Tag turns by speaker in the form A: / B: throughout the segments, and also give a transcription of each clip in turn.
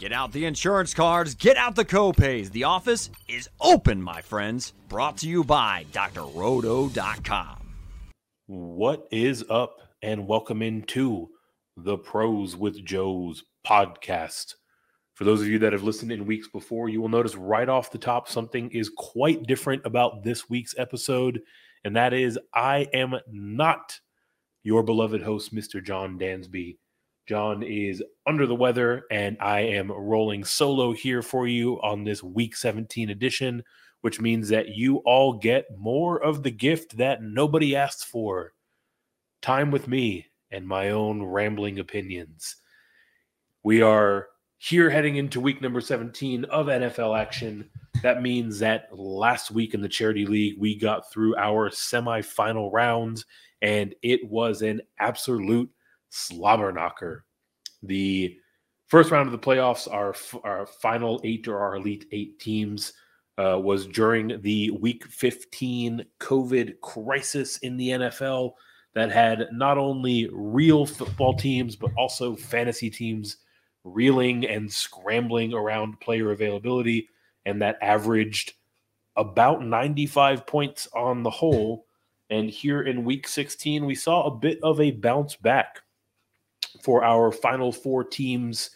A: Get out the insurance cards, get out the copays. The office is open, my friends. Brought to you by drroto.com.
B: What is up, and welcome into the Pros with Joe's podcast. For those of you that have listened in weeks before, you will notice right off the top something is quite different about this week's episode, and that is I am not your beloved host, Mr. John Dansby. John is under the weather, and I am rolling solo here for you on this week 17 edition, which means that you all get more of the gift that nobody asked for time with me and my own rambling opinions. We are here heading into week number 17 of NFL action. That means that last week in the Charity League, we got through our semifinal rounds, and it was an absolute slobber knocker. The first round of the playoffs, our, our final eight or our elite eight teams, uh, was during the week 15 COVID crisis in the NFL that had not only real football teams, but also fantasy teams reeling and scrambling around player availability, and that averaged about 95 points on the whole. And here in week 16, we saw a bit of a bounce back for our final four teams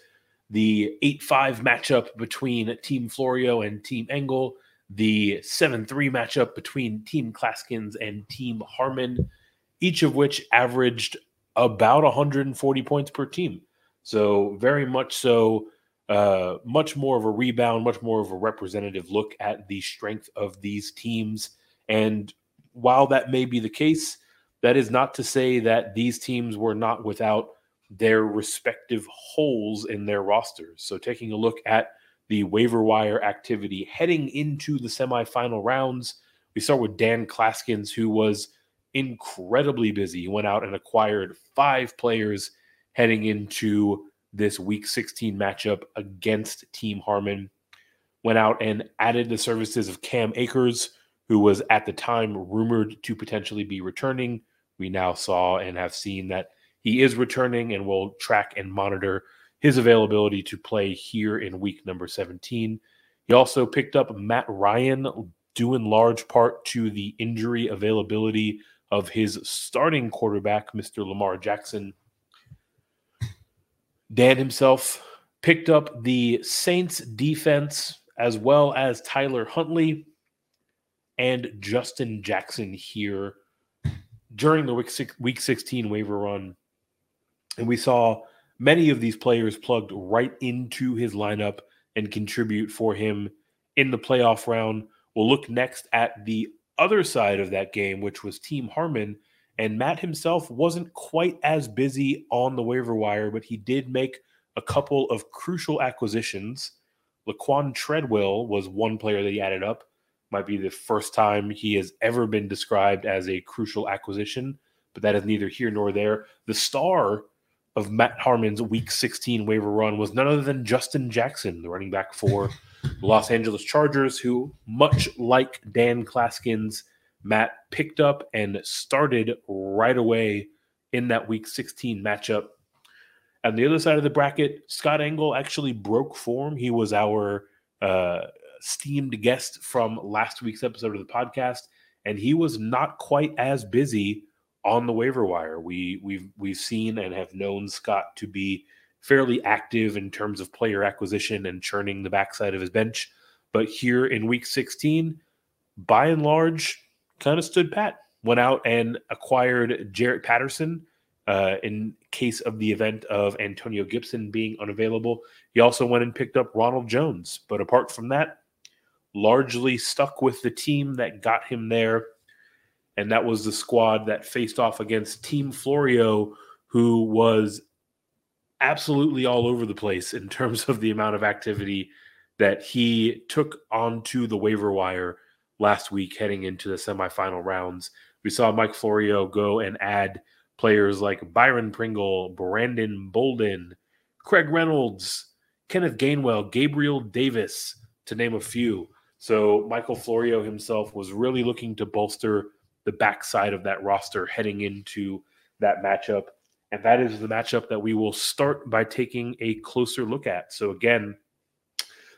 B: the 8 5 matchup between Team Florio and Team Engel, the 7 3 matchup between Team Clasgens and Team Harmon, each of which averaged about 140 points per team. So, very much so, uh, much more of a rebound, much more of a representative look at the strength of these teams. And while that may be the case, that is not to say that these teams were not without their respective holes in their rosters. So, taking a look at the waiver wire activity heading into the semifinal rounds, we start with Dan Clasgens, who was incredibly busy. He went out and acquired five players heading into this week 16 matchup against Team Harmon. Went out and added the services of Cam Akers, who was at the time rumored to potentially be returning. We now saw and have seen that he is returning and will track and monitor his availability to play here in week number 17. He also picked up Matt Ryan, due in large part to the injury availability of his starting quarterback, Mr. Lamar Jackson. Dan himself picked up the Saints defense as well as Tyler Huntley and Justin Jackson here during the week 16 waiver run and we saw many of these players plugged right into his lineup and contribute for him in the playoff round. We'll look next at the other side of that game, which was Team Harmon. And Matt himself wasn't quite as busy on the waiver wire, but he did make a couple of crucial acquisitions. Laquan Treadwell was one player that he added up. Might be the first time he has ever been described as a crucial acquisition, but that is neither here nor there. The star of Matt Harmon's Week 16 waiver run was none other than Justin Jackson, the running back for the Los Angeles Chargers, who, much like Dan Clasgens, Matt picked up and started right away in that Week 16 matchup. On the other side of the bracket, Scott Engel actually broke form. He was our uh, esteemed guest from last week's episode of the podcast, and he was not quite as busy on the waiver wire. We we've we've seen and have known Scott to be fairly active in terms of player acquisition and churning the backside of his bench. But here in week 16, by and large, kind of stood pat. Went out and acquired Jaret Patterson uh, in case of the event of Antonio Gibson being unavailable. He also went and picked up Ronald Jones. But apart from that, largely stuck with the team that got him there and that was the squad that faced off against Team Florio, who was absolutely all over the place in terms of the amount of activity that he took onto the waiver wire last week heading into the semifinal rounds. We saw Mike Florio go and add players like Byron Pringle, Brandon Bolden, Craig Reynolds, Kenneth Gainwell, Gabriel Davis, to name a few. So Michael Florio himself was really looking to bolster the backside of that roster heading into that matchup. And that is the matchup that we will start by taking a closer look at. So, again,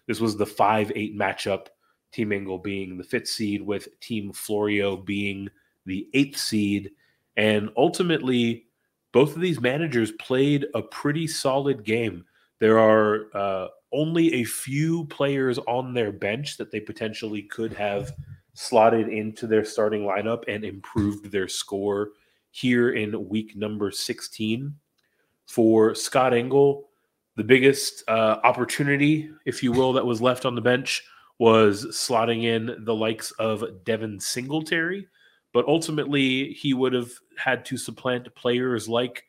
B: this was the 5 8 matchup, Team Engel being the fifth seed, with Team Florio being the eighth seed. And ultimately, both of these managers played a pretty solid game. There are uh, only a few players on their bench that they potentially could have slotted into their starting lineup and improved their score here in week number 16. For Scott Engel, the biggest uh, opportunity, if you will, that was left on the bench was slotting in the likes of Devin Singletary. But ultimately, he would have had to supplant players like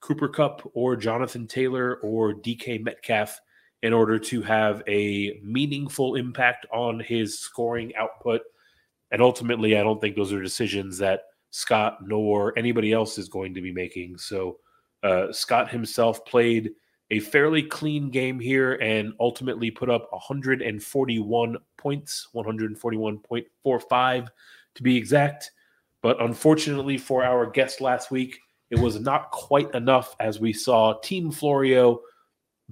B: Cooper Kupp or Jonathan Taylor or DK Metcalf in order to have a meaningful impact on his scoring output. And ultimately, I don't think those are decisions that Scott nor anybody else is going to be making. So, uh, Scott himself played a fairly clean game here and ultimately put up 141 points, 141.45 to be exact. But unfortunately for our guest last week, it was not quite enough as we saw Team Florio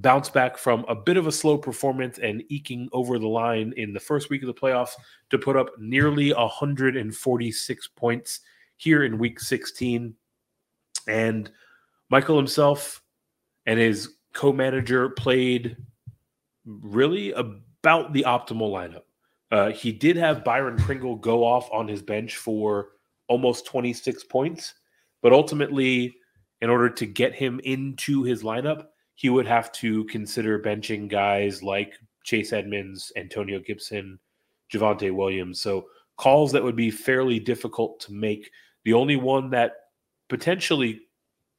B: bounce back from a bit of a slow performance and eking over the line in the first week of the playoffs to put up nearly 146 points here in week 16. And Michael himself and his co manager played really about the optimal lineup. Uh, he did have Byron Pringle go off on his bench for almost 26 points, but ultimately, in order to get him into his lineup, he would have to consider benching guys like Chase Edmonds, Antonio Gibson, Javonte Williams. So calls that would be fairly difficult to make. The only one that potentially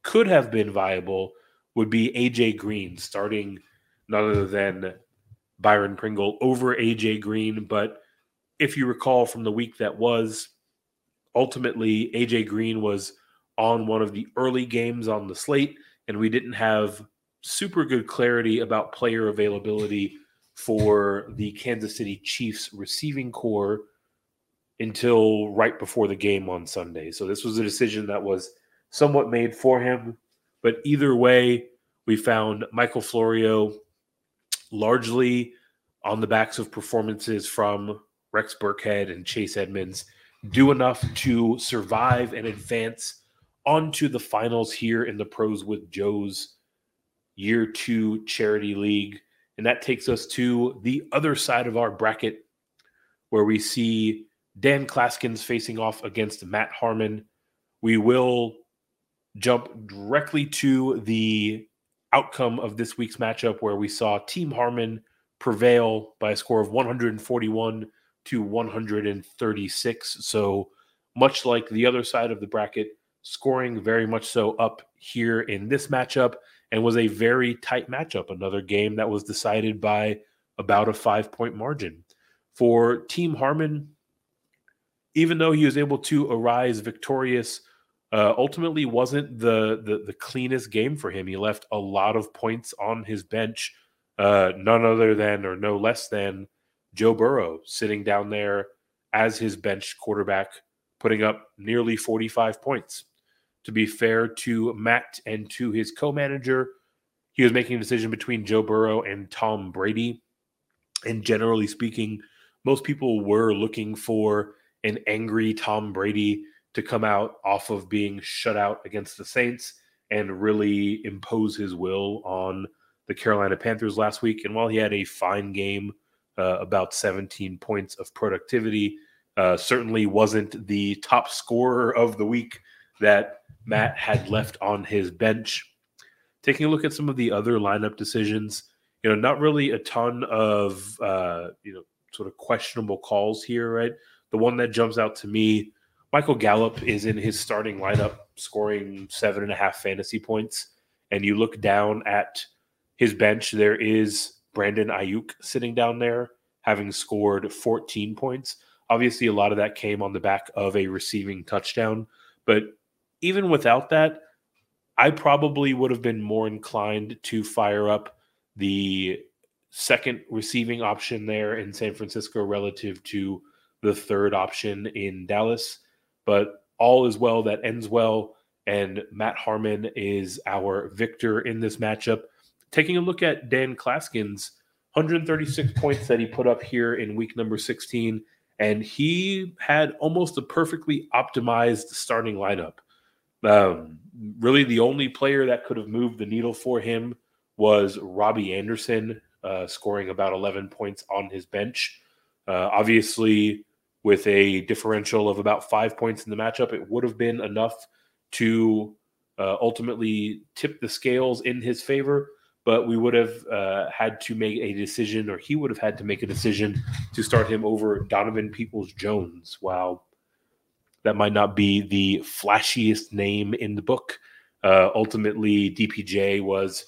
B: could have been viable would be AJ Green, starting none other than Byron Pringle over AJ Green. But if you recall from the week that was, ultimately AJ Green was on one of the early games on the slate, and we didn't have super good clarity about player availability for the Kansas City Chiefs receiving corps until right before the game on Sunday. So this was a decision that was somewhat made for him. But either way, we found Michael Florio largely on the backs of performances from Rex Burkhead and Chase Edmonds do enough to survive and advance onto the finals here in the pros with Joe's year two charity league. And that takes us to the other side of our bracket where we see Dan Clasgens facing off against Matt Harmon. We will jump directly to the outcome of this week's matchup where we saw Team Harmon prevail by a score of 141 to 136. So much like the other side of the bracket, scoring very much so up here in this matchup and was a very tight matchup. Another game that was decided by about a five point margin. For Team Harmon, even though he was able to arise victorious, uh, ultimately wasn't the, the, the cleanest game for him. He left a lot of points on his bench, uh, none other than or no less than Joe Burrow sitting down there as his bench quarterback, putting up nearly 45 points to be fair to Matt and to his co manager, he was making a decision between Joe Burrow and Tom Brady. And generally speaking, most people were looking for an angry Tom Brady to come out off of being shut out against the Saints and really impose his will on the Carolina Panthers last week. And while he had a fine game, uh, about 17 points of productivity, uh, certainly wasn't the top scorer of the week that Matt had left on his bench. Taking a look at some of the other lineup decisions, you know, not really a ton of uh, you know sort of questionable calls here, right? The one that jumps out to me, Michael Gallup is in his starting lineup, scoring seven and a half fantasy points, and you look down at his bench, there is Brandon Aiyuk sitting down there, having scored 14 points. Obviously, a lot of that came on the back of a receiving touchdown, but even without that, I probably would have been more inclined to fire up the second receiving option there in San Francisco relative to the third option in Dallas. But all is well that ends well. and Matt Harmon is our victor in this matchup. Taking a look at Dan Clasgens' 136 points that he put up here in week number 16, and he had almost a perfectly optimized starting lineup. Um, really, the only player that could have moved the needle for him was Robbie Anderson, uh, scoring about 11 points on his bench. Uh, obviously, with a differential of about five points in the matchup, it would have been enough to uh, ultimately tip the scales in his favor. But we would have uh, had to make a decision, or he would have had to make a decision to start him over Donovan Peoples Jones. Wow, that might not be the flashiest name in the book. Uh, ultimately, DPJ was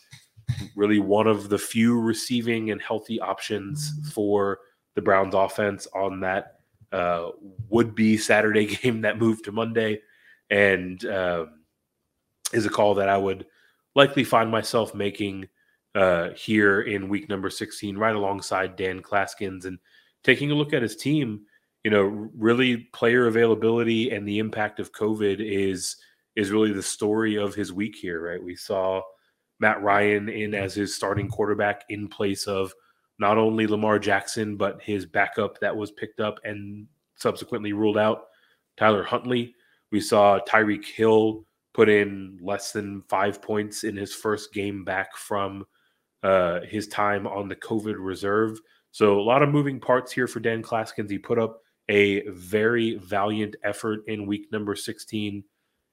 B: really one of the few receiving and healthy options for the Browns offense on that uh, would be Saturday game that moved to Monday, and um, is a call that I would likely find myself making uh, here in week number 16, right alongside Dan Clasgens, and taking a look at his team. You know, really player availability and the impact of COVID is is really the story of his week here, right? We saw Matt Ryan in as his starting quarterback in place of not only Lamar Jackson, but his backup that was picked up and subsequently ruled out, Tyler Huntley. We saw Tyreek Hill put in less than five points in his first game back from uh, his time on the COVID reserve. So a lot of moving parts here for Dan Clasgens. He put up a very valiant effort in week number 16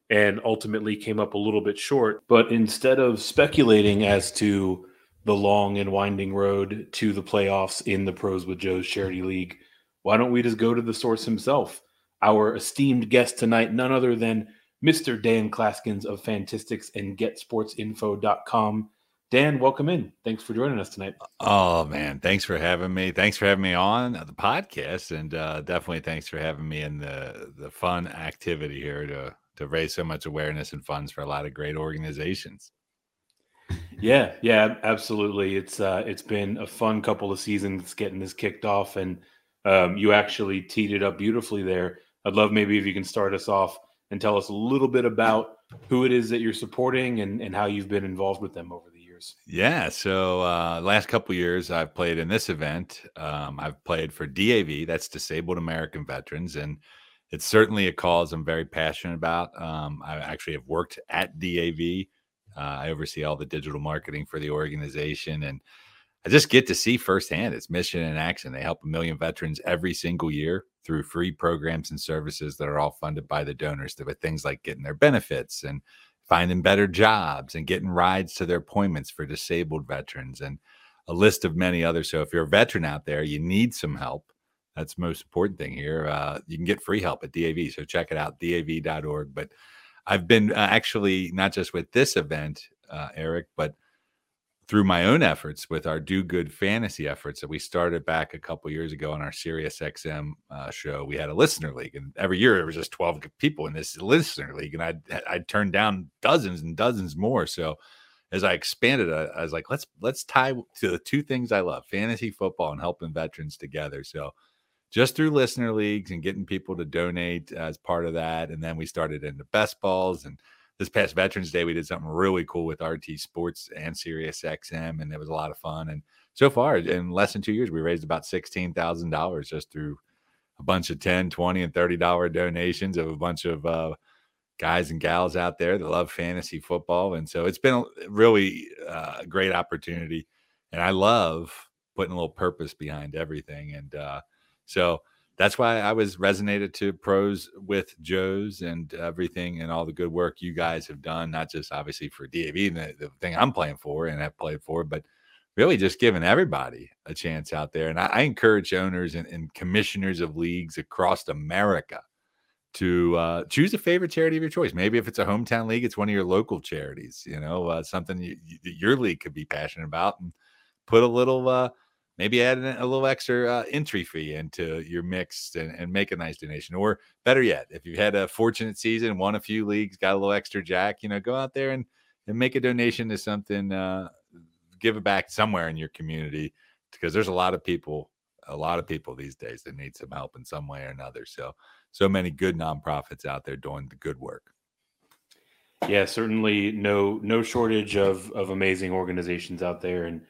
B: and ultimately came up a little bit short. But instead of speculating as to the long and winding road to the playoffs in the Pros with Joe's Charity League, why don't we just go to the source himself? Our esteemed guest tonight, none other than Mr. Dan Clasgens of Fantistics and GetSportsInfo.com. Dan, welcome in. Thanks for joining us tonight.
C: Oh man, thanks for having me. Thanks for having me on the podcast, and uh, definitely thanks for having me in the the fun activity here to to raise so much awareness and funds for a lot of great organizations.
B: Yeah, yeah, absolutely. It's uh, it's been a fun couple of seasons getting this kicked off, and um, you actually teed it up beautifully there. I'd love maybe if you can start us off and tell us a little bit about who it is that you're supporting and, and how you've been involved with them over the years.
C: Yeah, so uh, last couple years I've played in this event. Um, I've played for DAV, that's Disabled American Veterans, and it's certainly a cause I'm very passionate about. Um, I actually have worked at DAV. Uh, I oversee all the digital marketing for the organization, and I just get to see firsthand its mission in action. They help a million veterans every single year through free programs and services that are all funded by the donors. With things like getting their benefits and finding better jobs and getting rides to their appointments for disabled veterans and a list of many others. So if you're a veteran out there, you need some help that's the most important thing here. Uh, you can get free help at DAV, so check it out, dav.org. But I've been uh, actually not just with this event, uh, Eric, but through my own efforts with our Do Good fantasy efforts that we started back a couple years ago on our Sirius XM uh, show. We had a listener league, and every year there was just twelve people in this listener league, and I'd I'd turn down dozens and dozens more. So as I expanded, I, I was like, let's let's tie to the two things I love: fantasy football and helping veterans together. So just through listener leagues and getting people to donate as part of that. And then we started into best balls. And this past Veterans Day, we did something really cool with RT Sports and Sirius XM, and it was a lot of fun. And so far, in less than two years, we raised about $16,000 just through a bunch of 10, 20, and $30 donations of a bunch of uh, guys and gals out there that love fantasy football. And so it's been a really uh, great opportunity. And I love putting a little purpose behind everything. And, uh, so that's why I was resonated to pros with Joe's and everything and all the good work you guys have done, not just obviously for DAV, the, the thing I'm playing for and have played for, but really just giving everybody a chance out there. And I, I encourage owners and, and, commissioners of leagues across America to uh, choose a favorite charity of your choice. Maybe if it's a hometown league, it's one of your local charities, you know, uh, something you, you, your league could be passionate about and put a little, uh, maybe add a little extra uh, entry fee into your mix and, and, make a nice donation. Or better yet, if you had a fortunate season, won a few leagues, got a little extra jack, you know, go out there and, and make a donation to something, uh, give it back somewhere in your community because there's a lot of people, a lot of people these days that need some help in some way or another. So, so many good nonprofits out there doing the good work.
B: Yeah, certainly no no shortage of of amazing organizations out there, and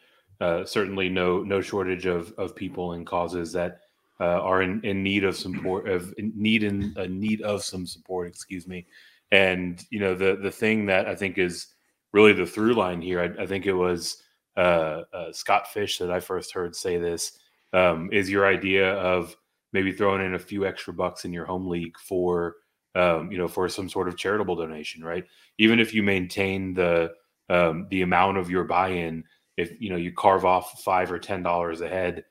B: uh, certainly no no shortage of of people and causes that uh, are in, in need of support of in need in a need of some support. Excuse me. And you know the the thing that I think is really the through line here. I, I think it was uh, uh, Scott Fish that I first heard say this. Um, is your idea of maybe throwing in a few extra bucks in your home league for um, you know for some sort of charitable donation, right? Even if you maintain the um, the amount of your buy-in, if you know you carve off five or ten dollars a head,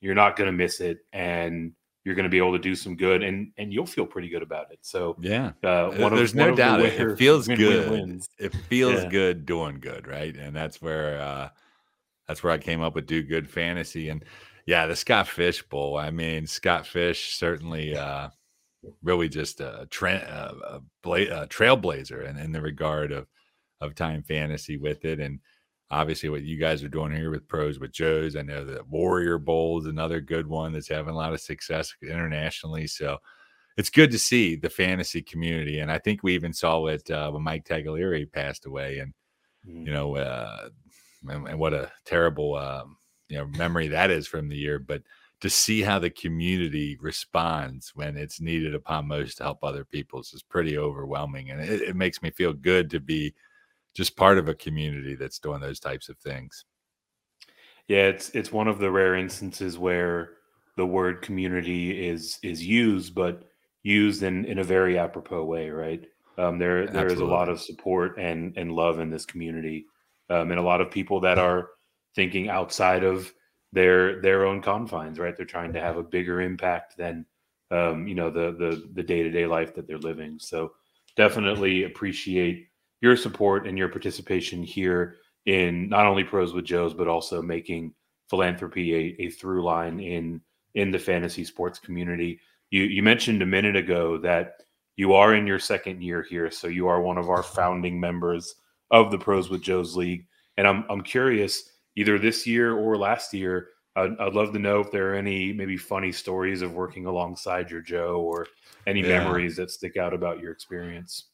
B: you're not going to miss it, and you're going to be able to do some good, and and you'll feel pretty good about it. So
C: yeah, uh, there's of, no doubt the it, feels win, good. Win, it feels yeah. good doing good, right? And that's where uh, that's where I came up with do good fantasy and yeah, the Scott Fish Bowl. I mean, Scott Fish certainly uh, really just a, tra- a, bla- a trailblazer in, in the regard of of time fantasy with it, and obviously what you guys are doing here with pros with Joe's. I know the Warrior Bowl is another good one that's having a lot of success internationally. So it's good to see the fantasy community, and I think we even saw it uh, when Mike Tagliere passed away, and mm. you know, uh, and, and, what a terrible. Um, you know memory that is from the year, but to see how the community responds when it's needed upon most to help other people is pretty overwhelming, and it, it makes me feel good to be just part of a community that's doing those types of things.
B: Yeah, it's it's one of the rare instances where the word community is is used, but used in in a very apropos way, right? Um, there there is a lot of support and and love in this community, um, and a lot of people that are thinking outside of their their own confines, right? They're trying to have a bigger impact than um, you know the the the day to day life that they're living. So definitely appreciate your support and your participation here in not only pros with Joe's, but also making philanthropy a, a through line in in the fantasy sports community. You you mentioned a minute ago that you are in your second year here, so you are one of our founding members of the Pros with Joe's League. And I'm I'm curious either this year or last year. I'd, I'd, love to know if there are any maybe funny stories of working alongside your Joe or any yeah. memories that stick out about your experience.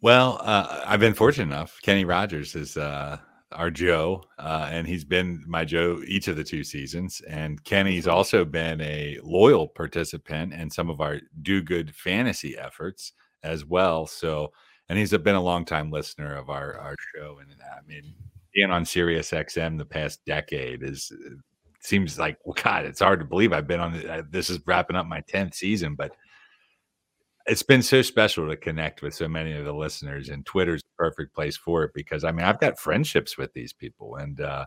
C: Well, uh, I've been fortunate enough. Kenny Rogers is uh, our Joe, uh, and he's been my Joe each of the two seasons. And Kenny's also been a loyal participant in some of our do good fantasy efforts as well. So, and he's been a long time listener of our our show. And I mean, being on Sirius XM the past decade is uh, seems like well, God, it's hard to believe I've been on. Uh, this is wrapping up my tenth season, but it's been so special to connect with so many of the listeners, and Twitter's the perfect place for it because I mean I've got friendships with these people, and uh,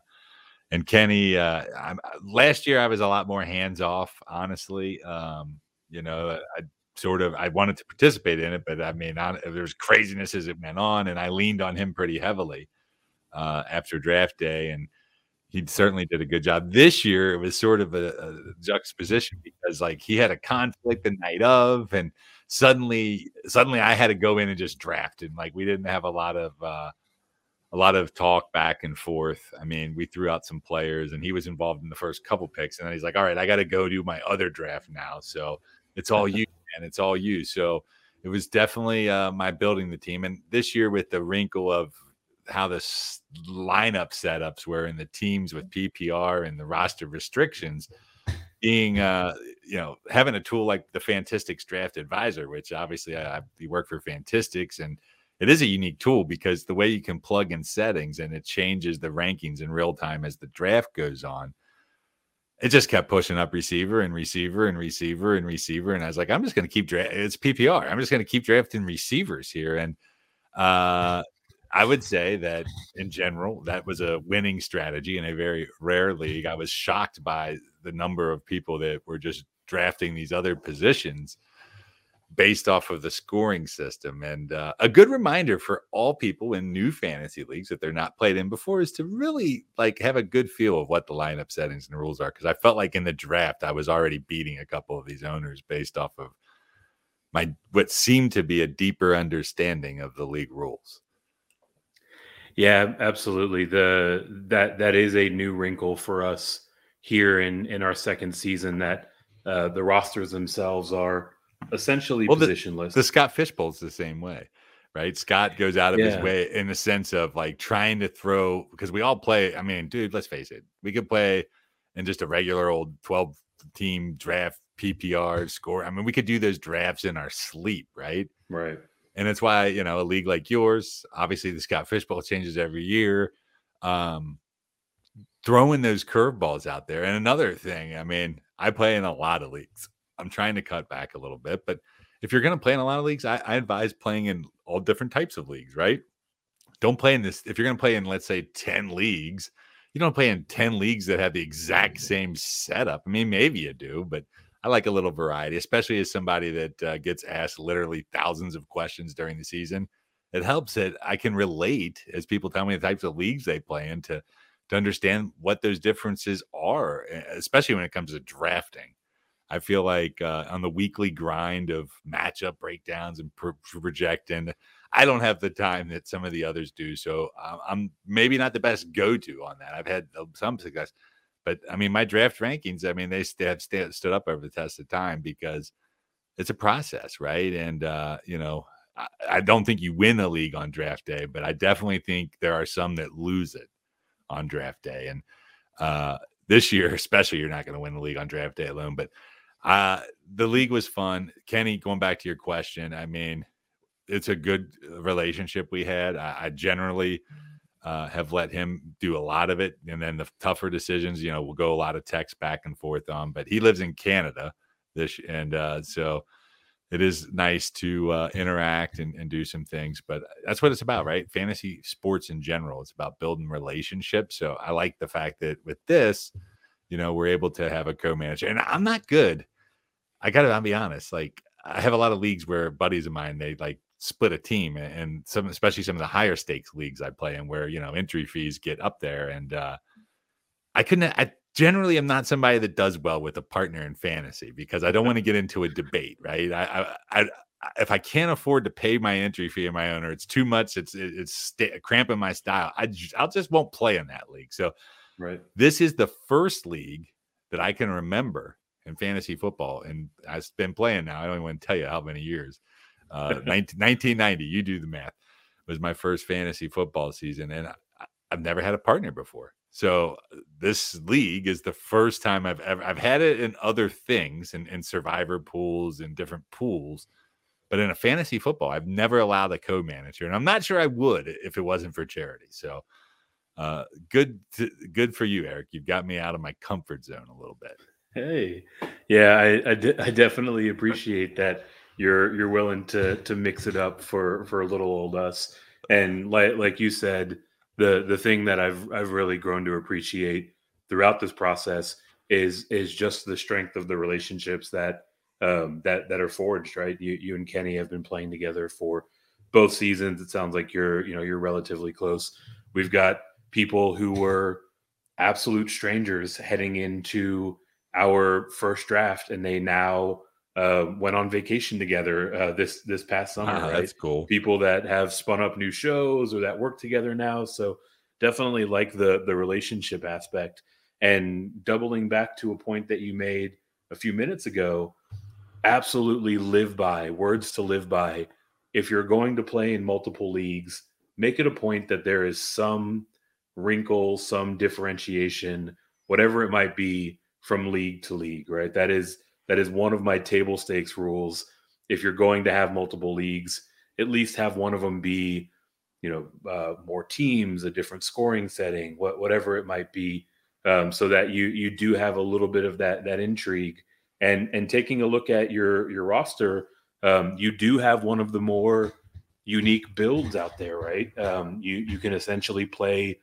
C: and Kenny. Uh, I'm, last year I was a lot more hands off, honestly. Um, you know, I sort of I wanted to participate in it, but I mean, I, there's craziness as it went on, and I leaned on him pretty heavily uh, after draft day, and he certainly did a good job. This year, it was sort of a, a, juxtaposition because like he had a conflict the night of, and suddenly, suddenly I had to go in and just draft, and like we didn't have a lot of uh, a lot of talk back and forth. I mean, we threw out some players, and he was involved in the first couple picks, and then he's like, "All right, I got to go do my other draft now." So it's all you, and it's all you. So it was definitely uh, my building the team, and this year with the wrinkle of how the lineup setups were in the teams with PPR and the roster restrictions being uh you know having a tool like the Fantistics draft advisor which obviously I, I work for Fantistics, and it is a unique tool because the way you can plug in settings and it changes the rankings in real time as the draft goes on it just kept pushing up receiver and receiver and receiver and receiver and I was like I'm just going to keep dra- it's PPR I'm just going to keep drafting receivers here and uh I would say that in general, that was a winning strategy in a very rare league. I was shocked by the number of people that were just drafting these other positions based off of the scoring system. And uh, a good reminder for all people in new fantasy leagues that they're not played in before is to really like have a good feel of what the lineup settings and rules are. Because I felt like in the draft, I was already beating a couple of these owners based off of my what seemed to be a deeper understanding of the league rules.
B: Yeah, absolutely. The that that is a new wrinkle for us here in in our second season that uh, the rosters themselves are essentially well, positionless.
C: The, the Scott Fish Bowl's the same way. right? Scott goes out of his way in the sense of like trying to throw because we all play. I mean, dude, let's face it, we could play in just a regular old 12 team draft PPR score. I mean, we could do those drafts in our sleep, right?
B: Right.
C: And it's why, you know, a league like yours, obviously the Scott Fishbowl changes every year. Um, throwing those curveballs out there. And another thing, I mean, I play in a lot of leagues. I'm trying to cut back a little bit, but if you're going to play in a lot of leagues, I, I advise playing in all different types of leagues, right? Don't play in this. If you're going to play in, let's say, 10 leagues, you don't play in 10 leagues that have the exact same setup. I mean, maybe you do, but I like a little variety, especially as somebody that uh, gets asked literally thousands of questions during the season. It helps that I can relate as people tell me the types of leagues they play in to, to understand what those differences are, especially when it comes to drafting. I feel like uh, on the weekly grind of matchup breakdowns and pro- projecting, I don't have the time that some of the others do. So uh, I'm maybe not the best go to on that. I've had uh, some success, but I mean, my draft rankings, I mean, they st- have sta- stood up over the test of time because it's a process, right? And, uh, you know, I, I don't think you win a league on draft day, but I definitely think there are some that lose it on draft day. And uh, this year, especially, you're not going to win the league on draft day alone. But uh, the league was fun. Kenny, going back to your question, I mean, it's a good relationship we had. I, I generally uh, have let him do a lot of it, and then the tougher decisions, you know, we'll go a lot of text back and forth on. But he lives in Canada, this and uh, so it is nice to uh, interact and, and do some things. But that's what it's about, right? Fantasy sports in general, it's about building relationships. So I like the fact that with this, you know, we're able to have a co-manager, and I'm not good. I gotta I'll be honest. Like I have a lot of leagues where buddies of mine they like split a team, and some, especially some of the higher stakes leagues I play in, where you know entry fees get up there, and uh, I couldn't. I generally I'm not somebody that does well with a partner in fantasy because I don't want to get into a debate, right? I, I, I if I can't afford to pay my entry fee and my owner, it's too much. It's it- it's sta cramping my style. I j- I'll just won't play in that league. So
B: Right.
C: this is the first league that I can remember in fantasy football, and I've been playing now. I don't even want to tell you how many years. Uh, 19, 1990, you do the math. Was my first fantasy football season, and I, I've never had a partner before. So uh, this league is the first time I've ever I've had it in other things and in, in survivor pools and different pools, but in a fantasy football, I've never allowed a co-manager, and I'm not sure I would if it wasn't for charity. So uh, good, to, good for you, Eric. You've got me out of my comfort zone a little bit.
B: Hey, yeah, I, I, de- I definitely appreciate that you're you're willing to to mix it up for for a little old us. And like like you said, the the thing that I've I've really grown to appreciate throughout this process is is just the strength of the relationships that um, that that are forged. Right, you you and Kenny have been playing together for both seasons. It sounds like you're you know you're relatively close. We've got people who were absolute strangers heading into our first draft, and they now uh, went on vacation together uh, this this past summer.
C: Ah,
B: right?
C: That's cool.
B: People that have spun up new shows or that work together now. So definitely like the the relationship aspect. And doubling back to a point that you made a few minutes ago, absolutely live by words to live by. If you're going to play in multiple leagues, make it a point that there is some wrinkle, some differentiation, whatever it might be from league to league, right? That is that is one of my table stakes rules. If you're going to have multiple leagues, at least have one of them be, you know, uh, more teams, a different scoring setting, what, whatever it might be, um, so that you you do have a little bit of that that intrigue. And and taking a look at your your roster, um, you do have one of the more unique builds out there, right? Um, you you can essentially play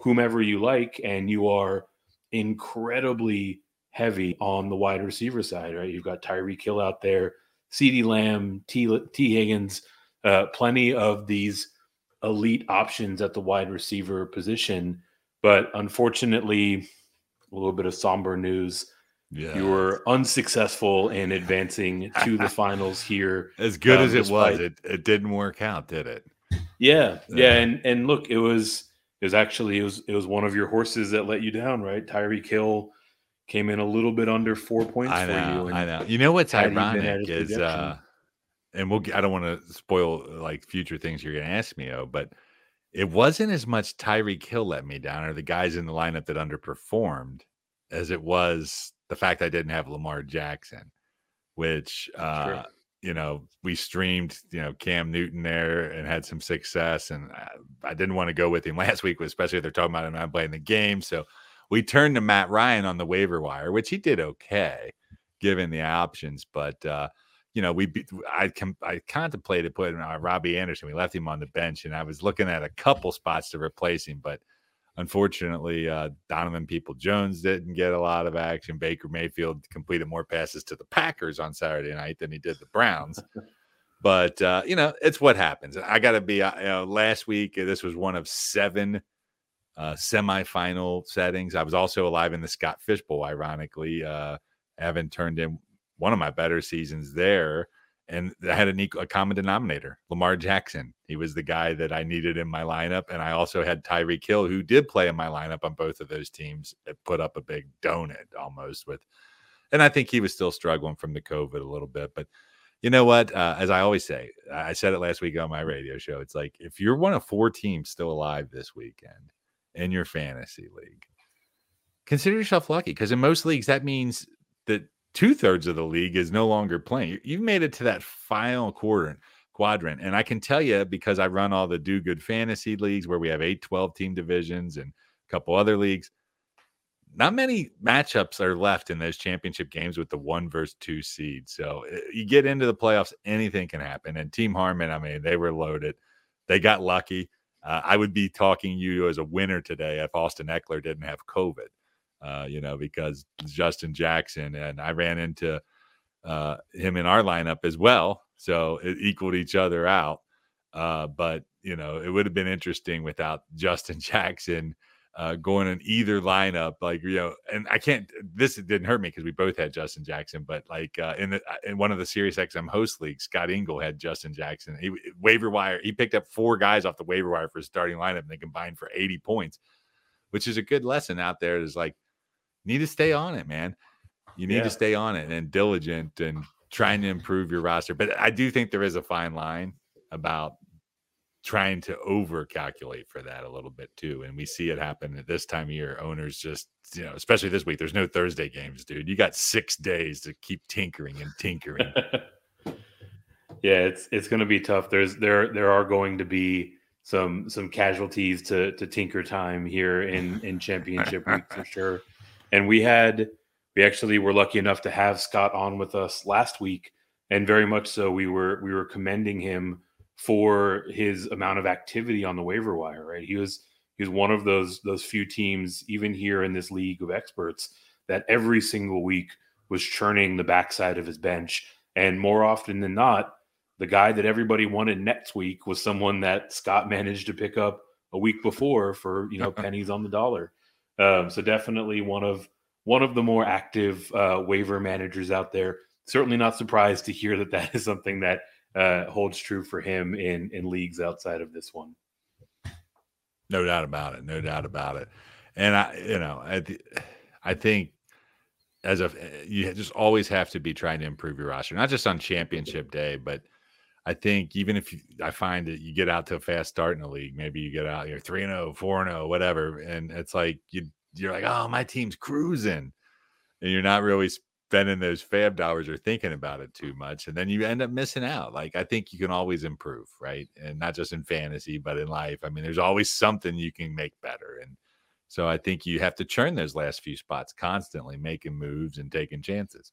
B: whomever you like, and you are incredibly heavy on the wide receiver side, right? You've got Tyreek Hill out there, CeeDee Lamb, T. T. Higgins, uh, plenty of these elite options at the wide receiver position. But unfortunately, a little bit of somber news.
C: Yeah.
B: You were unsuccessful in advancing to the finals here.
C: as good
B: um,
C: as it
B: despite-
C: was, it, it didn't work out, did it?
B: Yeah,
C: Yeah.
B: and and look, it was it was actually it was it was one of your horses that let you down, right? Tyreek Hill came in a little bit under four points
C: I
B: for you.
C: I know. You know what's
B: had he been at
C: ironic is uh, and we'll. I don't want to spoil like future things you're going to ask me, oh, but it wasn't as much Tyreek Hill let me down or the guys in the lineup that underperformed as it was the fact I didn't have Lamar Jackson, which uh, you know we streamed you know Cam Newton there and had some success, and I, I didn't want to go with him last week, especially if they're talking about him not playing the game. So we turned to Matt Ryan on the waiver wire, which he did okay given the options, but. uh you know, we I com- I contemplated putting uh, Robbie Anderson. We left him on the bench, and I was looking at a couple spots to replace him, but unfortunately, uh, Donovan People Jones didn't get a lot of action. Baker Mayfield completed more passes to the Packers on Saturday night than he did the Browns. but uh, you know, it's what happens. I got to be. Uh, you know, last week this was one of seven uh, semifinal settings. I was also alive in the Scott Fish Bowl. Ironically, uh, Evan turned in one of my better seasons there. And I had an equal, a common denominator, Lamar Jackson. He was the guy that I needed in my lineup. And I also had Tyreek Hill, who did play in my lineup on both of those teams, it put up a big donut almost with. And I think he was still struggling from the COVID a little bit. But you know what? Uh, as I always say, I said it last week on my radio show. It's like if you're one of four teams still alive this weekend in your fantasy league, consider yourself lucky because in most leagues that means that two thirds of the league is no longer playing. You've made it to that final quadrant quadrant. And I can tell you because I run all the do good fantasy leagues where we have eight, 12 team divisions and a couple other leagues. Not many matchups are left in those championship games with the one versus two seed. So eh, you get into the playoffs, anything can happen. And Team Harmon, I mean, they were loaded. They got lucky. Uh, I would be talking you as a winner today if Austin Ekeler didn't have COVID uh, you know, because Justin Jackson and I ran into uh, him in our lineup as well. So it equaled each other out. Uh, but, you know, it would have been interesting without Justin Jackson uh, going in either lineup. Like, you know, and I can't, this didn't hurt me because we both had Justin Jackson, but like uh, in, the, in one of the Sirius XM host leagues, Scott Engel had Justin Jackson. He waiver wire, he picked up four guys off the waiver wire for his starting lineup and they combined for 80 points, which is a good lesson out there. Is like, need to stay on it, man. You need yeah. to stay on it and diligent and trying to improve your roster. But I do think there is a fine line about trying to over calculate for that a little bit too. And we see it happen at this time of year. Owners just, you know, especially this week, there's no Thursday games, dude. You got six days to keep tinkering and tinkering.
B: yeah, it's it's gonna be tough. There's there there are going to be some some casualties to to tinker time here in in championship week for sure and we had we actually were lucky enough to have Scott on with us last week, and very much so. We were we were commending him for his amount of activity on the waiver wire. Right, he was he was one of those those few teams, even here in this league of experts, that every single week was churning the backside of his bench, and more often than not, the guy that everybody wanted next week was someone that Scott managed to pick up a week before for you know pennies on the dollar. Um, so definitely one of one of the more active uh, waiver managers out there. Certainly not surprised to hear that that is something that uh, holds true for him in in leagues outside of this one.
C: No doubt about it. No doubt about it. And I, you know, I, I think as a you just always have to be trying to improve your roster, not just on championship day, but I think even if you, I find that you get out to a fast start in the league, maybe you get out, you're 3 0, 4 0, whatever. And it's like you, you're like, oh, my team's cruising. And you're not really spending those FAAB dollars or thinking about it too much. And then you end up missing out. Like, I think you can always improve, right? And not just in fantasy, but in life. I mean, there's always something you can make better. And so I think you have to churn those last few spots constantly, making moves and taking chances.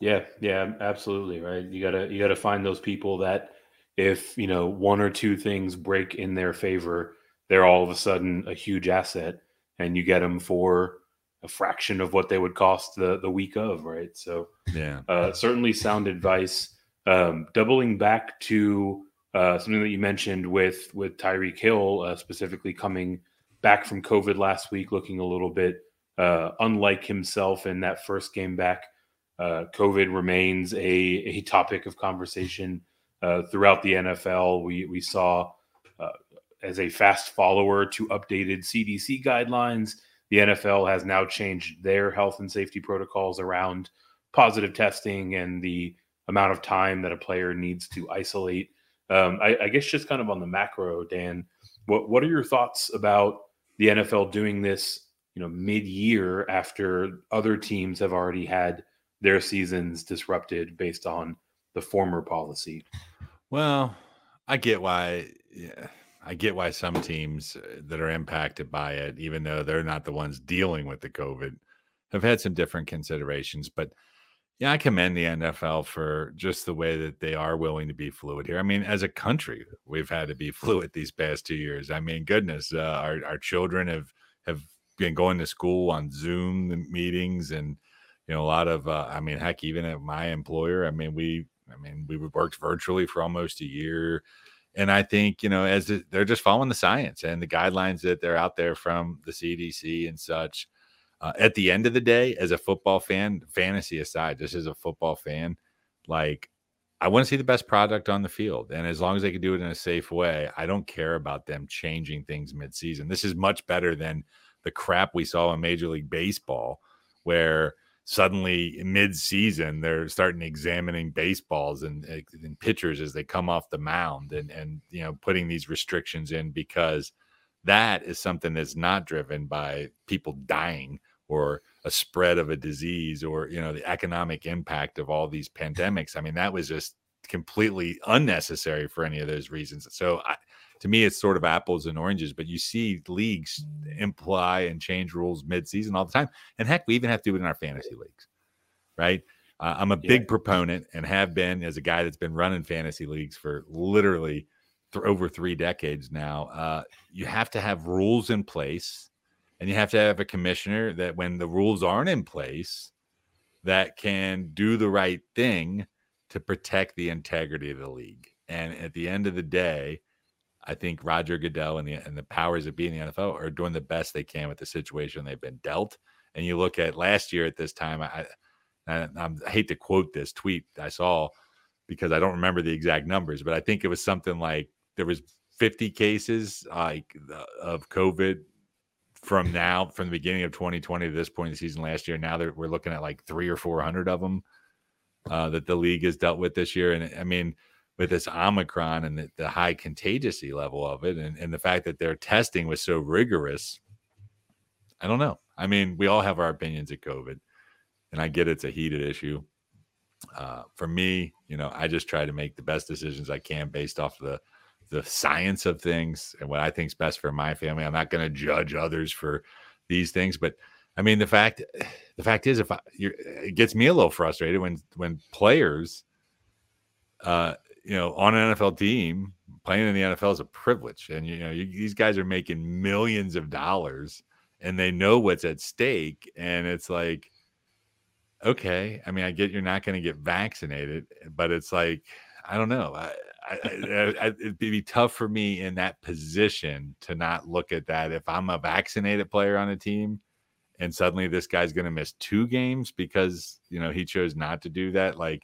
B: Yeah, yeah, absolutely. Right. You gotta you gotta find those people that if you know one or two things break in their favor, they're all of a sudden a huge asset, and you get them for a fraction of what they would cost the the week of. Right. So
C: yeah,
B: uh, certainly sound advice. Um, doubling back to uh, something that you mentioned with with Tyreek Hill, uh, specifically coming back from COVID last week, looking a little bit uh, unlike himself in that first game back. Uh, COVID remains a, a topic of conversation uh, throughout the NFL. We we saw uh, as a fast follower to updated CDC guidelines, the NFL has now changed their health and safety protocols around positive testing and the amount of time that a player needs to isolate. Um, I, I, guess just kind of on the macro, Dan, what what are your thoughts about the NFL doing this? You know, mid year after other teams have already had their seasons disrupted based on the former policy.
C: Well, I get why. Yeah, I get why some teams uh, that are impacted by it, even though they're not the ones dealing with the COVID, have had some different considerations. But yeah, I commend the NFL for just the way that they are willing to be fluid here. I mean, as a country, we've had to be fluid these past two years. I mean, goodness, uh, our our children have have been going to school on Zoom meetings, and you know, a lot of. Uh, I mean, heck, even at my employer, I mean, we, I mean, we worked virtually for almost a year, and I think you know, as they're just following the science and the guidelines that they're out there from the CDC and such uh, at the end of the day, as a football fan, fantasy aside, just as a football fan, like I want to see the best product on the field. And as long as they can do it in a safe way, I don't care about them changing things midseason. This is much better than the crap we saw in Major League Baseball, where suddenly mid-season they're starting examining baseballs and, eh, and pitchers as they come off the mound and and you know putting these restrictions in because that is something that's not driven by people dying or a spread of a disease or you know the economic impact of all these pandemics. I mean that was just completely unnecessary for any of those reasons. So I, to me it's sort of apples and oranges but you see leagues imply and change rules mid-season all the time and heck we even have to do it in our fantasy leagues right? Uh, i'm a yeah. big proponent and have been as a guy that's been running fantasy leagues for literally th- over three decades now. Uh, you have to have rules in place and you have to have a commissioner that when the rules aren't in place that can do the right thing to protect the integrity of the league. And at the end of the day i think roger goodell and the and the powers that be in the nfl are doing the best they can with the situation they've been dealt. And you look at last year at this time i i, I hate to quote this tweet i saw because i don't remember the exact numbers but i think it was something like there was 50 cases like of covid from now from the beginning of 2020 to this point in the season last year. Now we're looking at like three or four hundred of them uh, that the league has dealt with this year. And i mean with this omicron and the, the high contagiousy level of it and, and the fact that their testing was so rigorous i don't know i mean we all have our opinions of covid and i get it's a heated issue uh, for me you know i just try to make the best decisions i can based off the the science of things and what I think is best for my family. I'm not going to judge others for these things, but I mean the fact the fact is if I, it gets me a little frustrated when when players uh you know on an NFL team playing in the NFL is a privilege. And you know you, these guys are making millions of dollars and they know what's at stake. And it's like okay I mean I get you're not going to get vaccinated but it's like I don't know. I, I, I, it'd be tough for me in that position to not look at that. If I'm a vaccinated player on a team and suddenly this guy's going to miss two games because, you know, he chose not to do that, like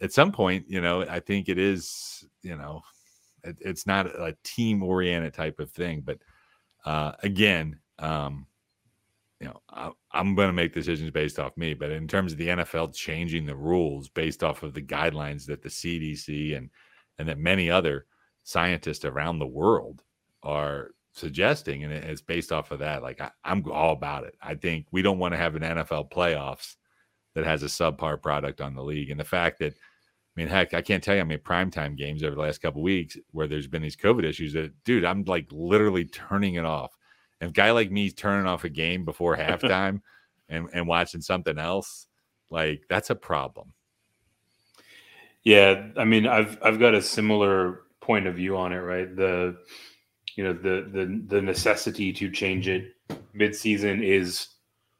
C: at some point, you know, I think it is, you know, it, it's not a team oriented type of thing. But uh, again, um, you know, I, am going to make decisions based off me. But in terms of the NFL changing the rules based off of the guidelines that the CDC and and that many other scientists around the world are suggesting, and it's based off of that. Like I, am all about it. I think we don't want to have an NFL playoffs that has a subpar product on the league, and the fact that I mean, heck, I can't tell you how many primetime games over the last couple weeks where there's been these COVID issues that, dude, I'm like literally turning it off. And a guy like me turning off a game before halftime and, and watching something else, like that's a problem.
B: Yeah, I mean, I've I've got a similar point of view on it, right? The you know the the the necessity to change it midseason is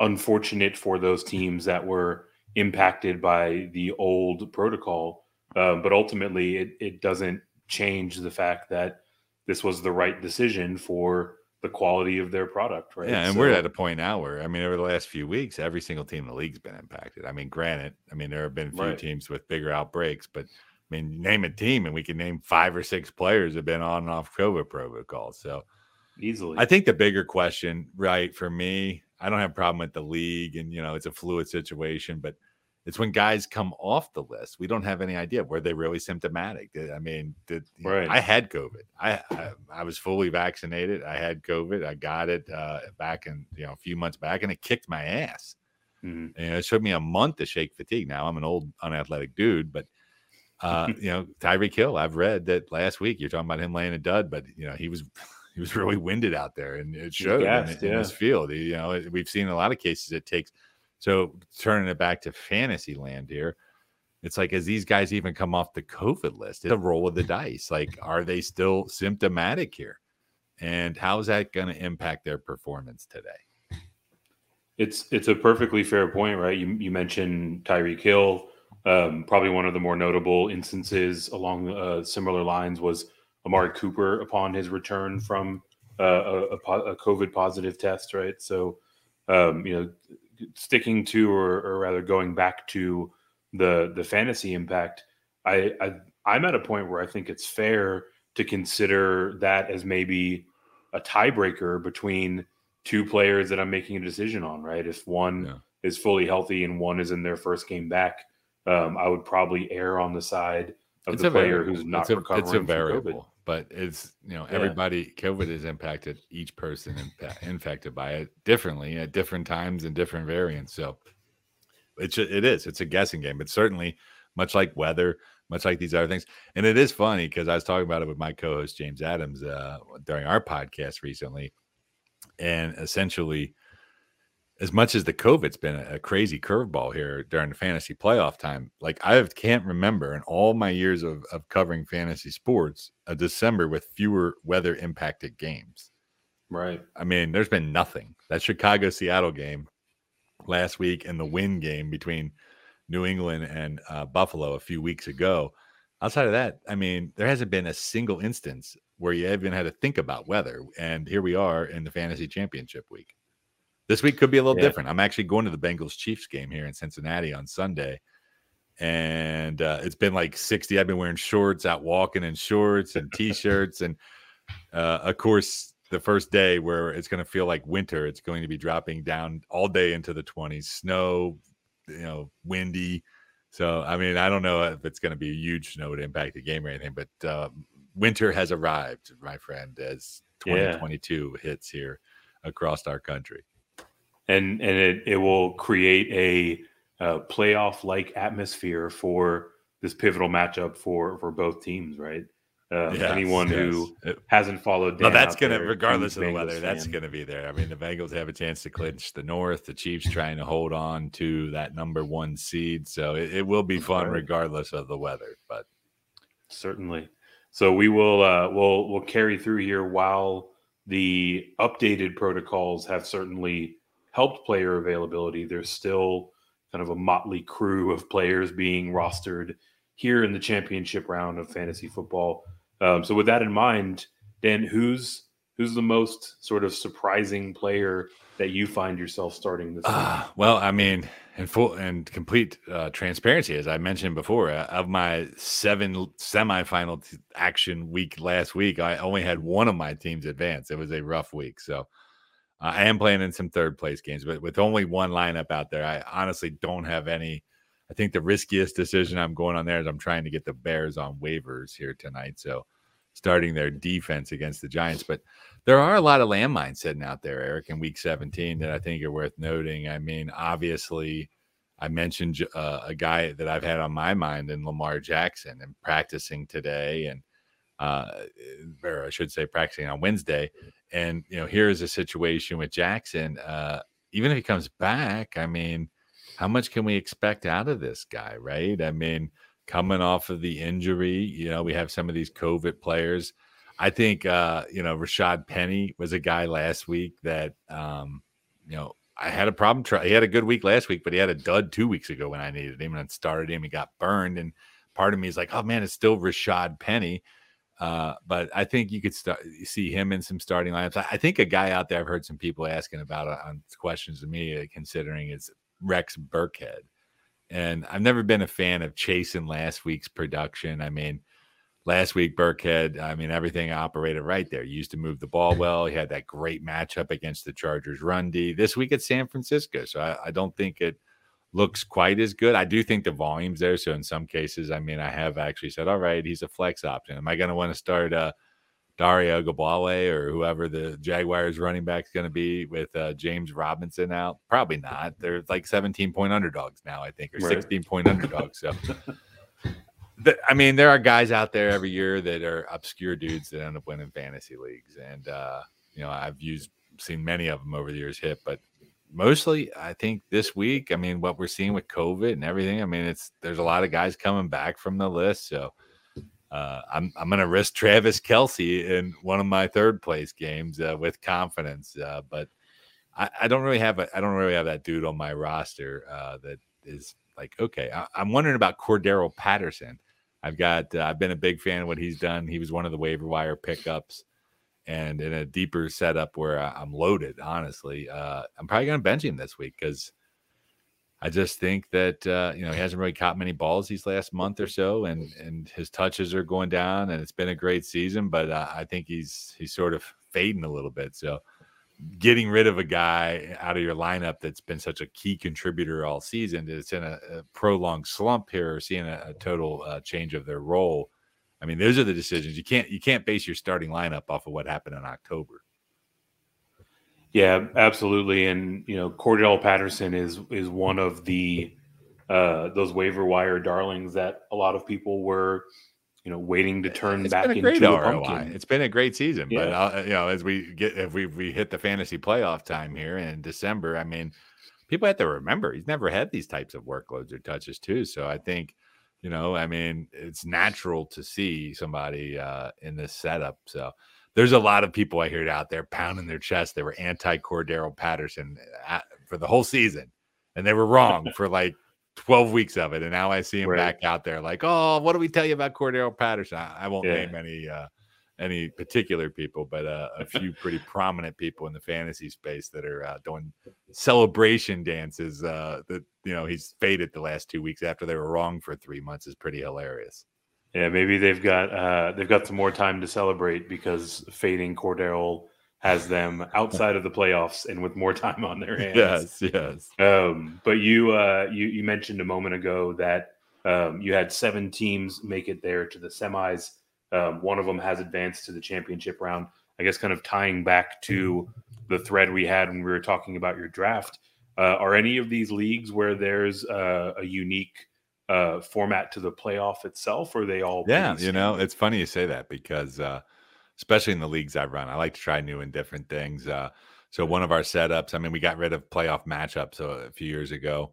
B: unfortunate for those teams that were impacted by the old protocol, uh, but ultimately it it doesn't change the fact that this was the right decision for the quality of their product, right?
C: Yeah, and so, we're at a point now where I mean, over the last few weeks, every single team in the league's been impacted. I mean, granted, I mean there have been a few right. teams with bigger outbreaks, but I mean, name a team, and we can name five or six players have been on and off COVID protocols. So
B: easily,
C: I think the bigger question, right, for me, I don't have a problem with the league, and you know, it's a fluid situation, but It's when guys come off the list, we don't have any idea were they really symptomatic. I mean, did, right. I had COVID. I, I, I was fully vaccinated. I had COVID. I got it uh, back in you know a few months back, and it kicked my ass. Mm-hmm. And it took me a month to shake fatigue. Now I'm an old unathletic dude, but uh, you know Tyreek Hill. I've read that last week. You're talking about him laying a dud, but you know he was he was really winded out there, and it showed gassed, in, yeah. in his field. You know, we've seen a lot of cases. It takes so turning it back to fantasy land here. It's like, as these guys even come off the COVID list, it's a roll of the dice. Like, are they still symptomatic here? And how is that going to impact their performance today?
B: It's it's a perfectly fair point, right? You you mentioned Tyreek Hill. Um, probably one of the more notable instances along uh, similar lines was Amari Cooper upon his return from uh, a, a, COVID positive test, right? So, um, you know, sticking to or, or, rather going back to the the fantasy impact, I, I I'm at a point where I think it's fair to consider that as maybe a tiebreaker between two players that I'm making a decision on, right? If one yeah. is fully healthy and one is in their first game back, um, I would probably err on the side of
C: it's
B: the player variable. who's not
C: it's a,
B: recovering.
C: It's a variable but it's you know everybody yeah. covid has impacted each person infected by it differently at different times and different variants so it's it is it's a guessing game but certainly much like weather much like these other things and it is funny because i was talking about it with my co-host james adams uh, during our podcast recently and essentially as much as the COVID's been a, a crazy curveball here during the fantasy playoff time, like I can't remember in all my years of, of covering fantasy sports a December with fewer weather impacted games.
B: Right.
C: I mean, there's been nothing. That Chicago Seattle game last week and the win game between New England and uh, Buffalo a few weeks ago. Outside of that, I mean, there hasn't been a single instance where you even had to think about weather. And here we are in the fantasy championship week. This week could be a little yeah. different. I'm actually going to the Bengals Chiefs game here in Cincinnati on Sunday. And uh, it's been like 60. I've been wearing shorts, out walking in shorts and t shirts. and uh, of course, the first day where it's going to feel like winter, it's going to be dropping down all day into the 20s, snow, you know, windy. So, I mean, I don't know if it's going to be a huge snow to impact the game or anything, but uh, winter has arrived, my friend, as 2022 yeah. hits here across our country
B: and and it it will create a, a playoff like atmosphere for this pivotal matchup for for both teams, right? Uh, yes, anyone yes. who hasn't followed,
C: Dan that's going to, regardless of the weather, fan. that's going to be there. I mean, the Bengals have a chance to clinch the North. The Chiefs trying to hold on to that number one seed, so it, it will be fun right. regardless of the weather. But
B: certainly, so we will uh, we'll we'll carry through here while the updated protocols have certainly helped player availability, there's still kind of a motley crew of players being rostered here in the championship round of fantasy football. Um, so with that in mind, Dan, who's who's the most sort of surprising player that you find yourself starting this? Uh,
C: well, I mean, in full and complete uh, transparency, as I mentioned before, uh, of my seven semifinal t- action week last week, I only had one of my teams advance. It was a rough week, so uh, I am playing in some third place games, but with only one lineup out there, I honestly don't have any. I think the riskiest decision I'm going on there is I'm trying to get the Bears on waivers here tonight. So starting their defense against the Giants. But there are a lot of landmines sitting out there, Eric, in week 17 that I think are worth noting. I mean, obviously, I mentioned uh, a guy that I've had on my mind in Lamar Jackson and practicing today and uh, or I should say practicing on Wednesday. And you know, here is a situation with Jackson. Uh, even if he comes back, I mean, how much can we expect out of this guy, right? I mean, coming off of the injury, you know, we have some of these COVID players. I think uh, you know, Rashaad Penny was a guy last week that um, you know, I had a problem. Try- he had a good week last week, but he had a dud two weeks ago when I needed him and started him. He got burned, and part of me is like, oh man, it's still Rashaad Penny. Uh, but I think you could start see him in some starting lineups. I, I, think a guy out there I've heard some people asking about uh, on questions to me uh, considering is Rex Burkhead. And I've never been a fan of chasing last week's production. I mean, last week Burkhead, I mean, everything operated right there. He used to move the ball well. He had that great matchup against the Chargers run D. This week at San Francisco. So I, I don't think it looks quite as good. I do think the volume's there. So in some cases, I mean, I have actually said, all right, he's a flex option. Am I going to want to start uh, Dare Ogunbowale or whoever the Jaguars running back is going to be with uh, James Robinson out? Probably not. They're like 17 point underdogs now, I think, or right. 16 point underdogs. So. I mean, there are guys out there every year that are obscure dudes that end up winning fantasy leagues, and uh, you know I've used seen many of them over the years hit, but mostly I think this week, I mean, what we're seeing with COVID and everything, I mean, it's there's a lot of guys coming back from the list, so uh, I'm I'm going to risk Travis Kelce in one of my third place games uh, with confidence, uh, but I, I, don't really have a, I don't really have that dude on my roster uh, that is like okay. I, am wondering about Cordarrelle Patterson. I've got uh, I've been a big fan of what he's done. He was one of the waiver wire pickups, and in a deeper setup where I'm loaded. Honestly, uh, I'm probably going to bench him this week because I just think that uh, you know he hasn't really caught many balls these last month or so, and and his touches are going down, and it's been a great season. But uh, I think he's he's sort of fading a little bit. So getting rid of a guy out of your lineup that's been such a key contributor all season, that's in a, a prolonged slump here, seeing a, a total uh, change of their role. I mean, those are the decisions you can't you can't base your starting lineup off of what happened in October.
B: Yeah, absolutely. And you know, Cordarrelle Patterson is is one of the uh, those waiver wire darlings that a lot of people were, you know, waiting to turn
C: it's
B: back
C: been
B: a great
C: into
B: ROI. a pumpkin.
C: It's been a great season, yeah. but uh, you know, as we get if we we hit the fantasy playoff time here in December, I mean, people have to remember he's never had these types of workloads or touches too. So I think, you know, I mean, it's natural to see somebody uh, in this setup. So there's a lot of people I hear out there pounding their chest. They were anti Cordarrelle Patterson uh, for the whole season, and they were wrong for like 12 weeks of it. And now I see him right. back out there like, oh, what do we tell you about Cordarrelle Patterson? I, I won't yeah. name any uh, any particular people, but uh, a few pretty prominent people in the fantasy space that are uh, doing celebration dances. Uh, that you know he's faded the last two weeks after they were wrong for three months is pretty hilarious.
B: Yeah, maybe they've got uh, they've got some more time to celebrate because fading Cordarrelle has them outside of the playoffs and with more time on their hands.
C: Yes, yes.
B: Um, but you uh, you you mentioned a moment ago that um, you had seven teams make it there to the semis. Um, one of them has advanced to the championship round. I guess kind of tying back to the thread we had when we were talking about your draft. Uh, are any of these leagues where there's uh, a unique uh, format to the playoff itself, or they all?
C: Yeah, you know, it's funny you say that because uh, especially in the leagues I run, I like to try new and different things. Uh, so one of our setups, I mean, we got rid of playoff matchups a few years ago.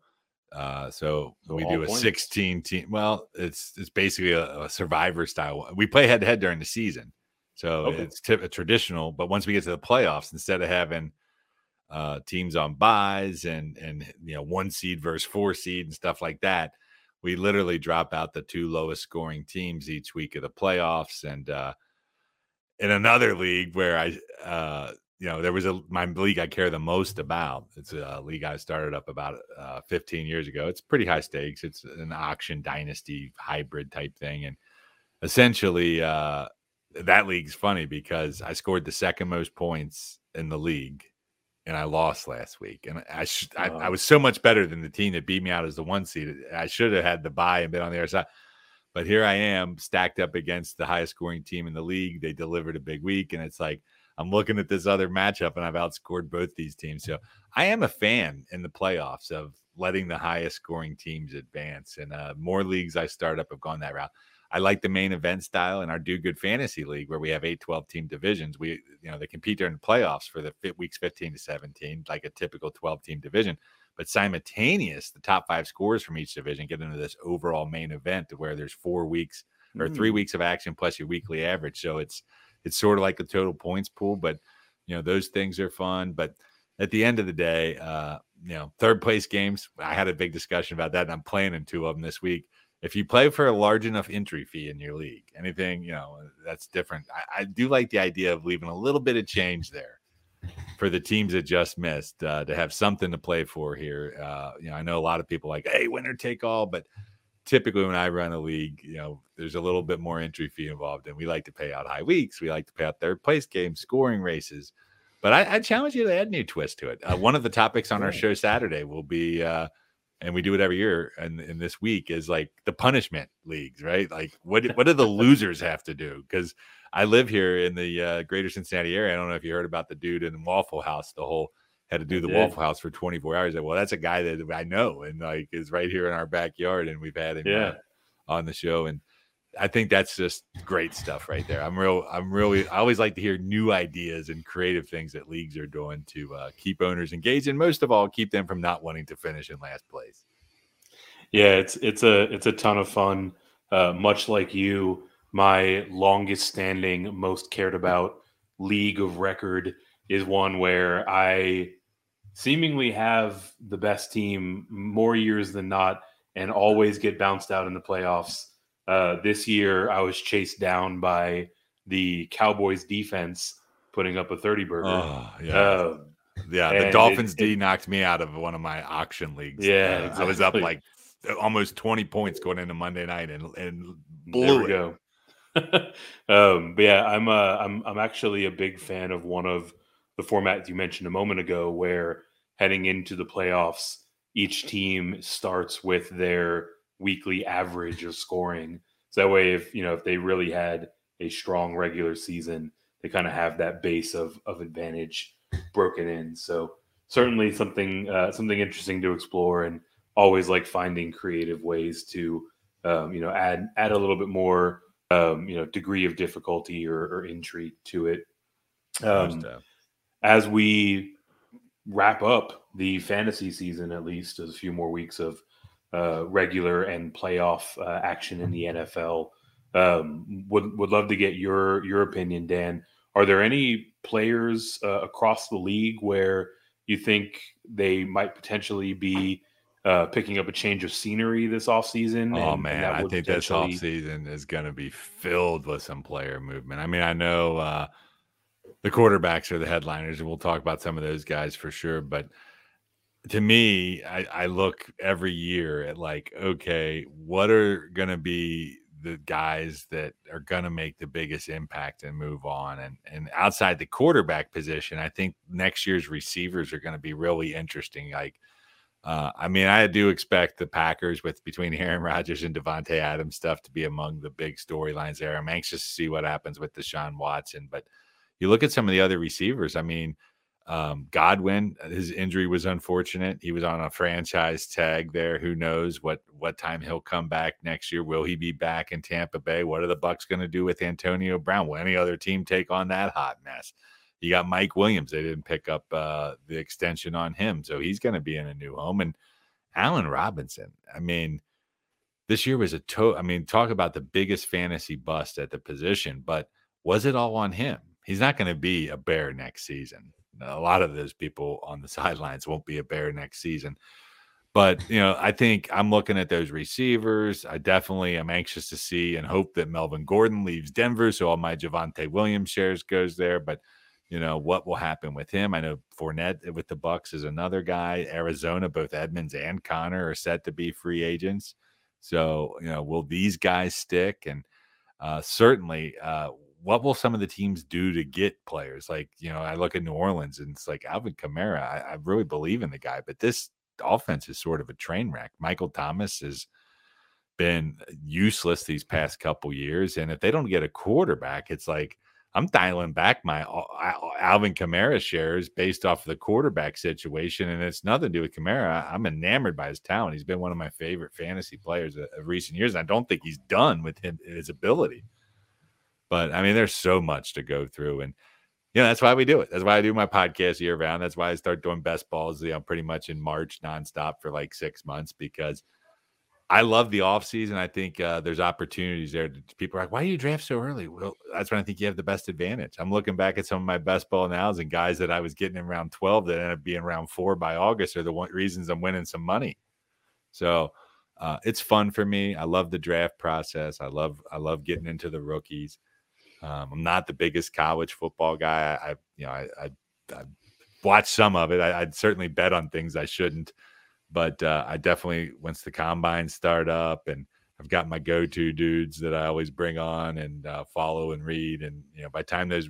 C: Uh, so, so we do a points. 16 team. Well, it's it's basically a, a survivor style. We play head to head during the season, so okay. it's t- traditional. But once we get to the playoffs, instead of having uh, teams on buys and and you know one seed versus four seed and stuff like that, we literally drop out the two lowest scoring teams each week of the playoffs. And uh, in another league where I, uh, you know, there was a my league I care the most about. It's a league I started up about uh, 15 years ago. It's pretty high stakes. It's an auction dynasty hybrid type thing, and essentially, uh, that league's funny because I scored the second most points in the league and I lost last week. And I, sh- I, I was so much better than the team that beat me out as the one seed. I should have had the buy and been on the other side. But here I am stacked up against the highest scoring team in the league. They delivered a big week. And it's like, I'm looking at this other matchup and I've outscored both these teams. So I am a fan in the playoffs of letting the highest scoring teams advance. And uh, more leagues I start up have gone that route. I like the main event style in our Do Good Fantasy League where we have eight, 12 team divisions. We, you know, they compete during the playoffs for the weeks 15 to 17, like a typical 12 team division. But simultaneous, the top five scores from each division get into this overall main event where there's four weeks or mm. three weeks of action plus your weekly average. So it's, it's sort of like a total points pool, but you know, those things are fun. But at the end of the day, uh, you know, third place games, I had a big discussion about that and I'm playing in two of them this week if you play for a large enough entry fee in your league, anything, you know, that's different. I, I do like the idea of leaving a little bit of change there for the teams that just missed uh, to have something to play for here. Uh, you know, I know a lot of people like, hey, winner take all, but typically when I run a league, you know, there's a little bit more entry fee involved, and we like to pay out high weeks. We like to pay out third place games, scoring races. But I, I challenge you to add new twist to it. Uh, one of the topics on our show Saturday will be uh, and we do it every year. And in this week is like the punishment leagues, right? Like what what do the losers have to do? Because I live here in the uh, greater Cincinnati area. I don't know if you heard about the dude in the Waffle House, the whole had to do the Waffle House for 24 hours. Well, that's a guy that I know and like is right here in our backyard, and we've had him uh, yeah. on the show. And I think that's just great stuff right there. I'm real. I'm really. I always like to hear new ideas and creative things that leagues are doing to uh, keep owners engaged, and most of all, keep them from not wanting to finish in last place.
B: Yeah, it's it's a it's a ton of fun. Uh, much like you, my longest standing, most cared about league of record is one where I seemingly have the best team more years than not, and always get bounced out in the playoffs uh, this year, I was chased down by the Cowboys defense putting up a 30 burger. Oh,
C: yeah. Uh, yeah, the Dolphins it, D knocked me out of one of my auction leagues.
B: Yeah, uh, exactly.
C: I was up like almost 20 points going into Monday night and, and blew
B: there we go. um, but yeah, I'm uh, I'm I'm actually a big fan of one of the formats you mentioned a moment ago, where heading into the playoffs, each team starts with their weekly average of scoring. So that way, if you know if they really had a strong regular season, they kind of have that base of of advantage broken in. So certainly something uh, something interesting to explore, and always like finding creative ways to um, you know add add a little bit more um, you know degree of difficulty or, or intrigue to it. Um, as we wrap up the fantasy season, at least, there's a few more weeks of uh, regular and playoff uh, action in the NFL. Um, would would love to get your your opinion, Dan. Are there any players uh, across the league where you think they might potentially be uh, picking up a change of scenery this offseason?
C: Oh and, man, and I think potentially... this offseason is going to be filled with some player movement. I mean, I know uh, the quarterbacks are the headliners, and we'll talk about some of those guys for sure, but to me, I, I look every year at like, okay, what are going to be the guys that are going to make the biggest impact and move on. And and outside the quarterback position, I think next year's receivers are going to be really interesting. Like, uh, I mean, I do expect the Packers with between Aaron Rodgers and Davante Adams stuff to be among the big storylines there. I'm anxious to see what happens with Deshaun Watson, but you look at some of the other receivers. I mean, um, Godwin, uh, his injury was unfortunate. He was on a franchise tag there. Who knows what what time he'll come back next year? Will he be back in Tampa Bay? What are the Bucs going to do with Antonio Brown? Will any other team take on that hot mess? You got Mike Williams. They didn't pick up uh, the extension on him, so he's going to be in a new home. And Allen Robinson. I mean, this year was a to. I mean, talk about the biggest fantasy bust at the position, but was it all on him? He's not going to be a bear next season a lot of those people on the sidelines won't be a bear next season. But you know, I think I'm looking at those receivers. I definitely am anxious to see and hope that Melvin Gordon leaves Denver, so all my Javonte Williams shares goes there. But you know what will happen with him? I know Fournette with the Bucs is another guy. Arizona, both Edmonds and Conner are set to be free agents. So you know, will these guys stick? And uh, certainly, uh, what will some of the teams do to get players? Like, you know, I look at New Orleans and it's like Alvin Kamara. I, I really believe in the guy, but this offense is sort of a train wreck. Michael Thomas has been uh, useless these mm-hmm. past couple years. And if they don't get a quarterback, it's like I'm dialing back my uh, Alvin Kamara shares based off of the quarterback situation. And it's nothing to do with Kamara. I'm enamored by his talent. He's been one of my favorite fantasy players uh, of recent years. And I don't think he's done with him, his ability. But I mean, there's so much to go through. And, you know, that's why we do it. That's why I do my podcast year round. That's why I start doing best balls, you know, pretty much in March nonstop for like six months because I love the offseason. I think uh, there's opportunities there. People are like, why do you draft so early? Well, that's when I think you have the best advantage. I'm looking back at some of my best ball nows and guys that I was getting in round 12 that ended up being round four by August are the one reasons I'm winning some money. So uh, it's fun for me. I love the draft process. I love I love getting into the rookies. Um, I'm not the biggest college football guy. I, you know, I, I, I watch some of it. I, would certainly bet on things I shouldn't, but uh, I definitely once the combine start up and I've got my go-to dudes that I always bring on and uh, follow and read. And you know, by the time those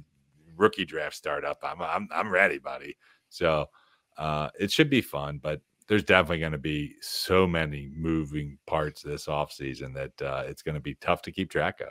C: rookie drafts start up, I'm I'm I'm ready, buddy. So uh, it should be fun. But there's definitely going to be so many moving parts this offseason that uh, it's going to be tough to keep track of.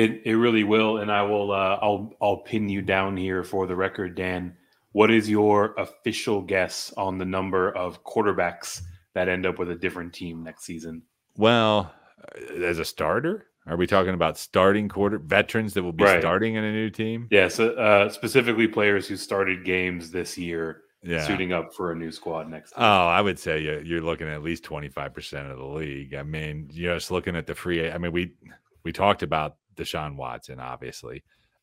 B: It it really will, and I will. Uh, I'll I'll pin you down here for the record, Dan. What is your official guess on the number of quarterbacks that end up with a different team next season?
C: Well, uh, as a starter, are we talking about starting quarter veterans that will be right. starting in a new team?
B: Yes, yeah, so, uh, specifically players who started games this year, yeah. suiting up for a new squad next.
C: Year. Oh, I would say you're looking at at least twenty five percent of the league. I mean, you're just looking at the free. I mean, we we talked about Deshaun Watson, obviously.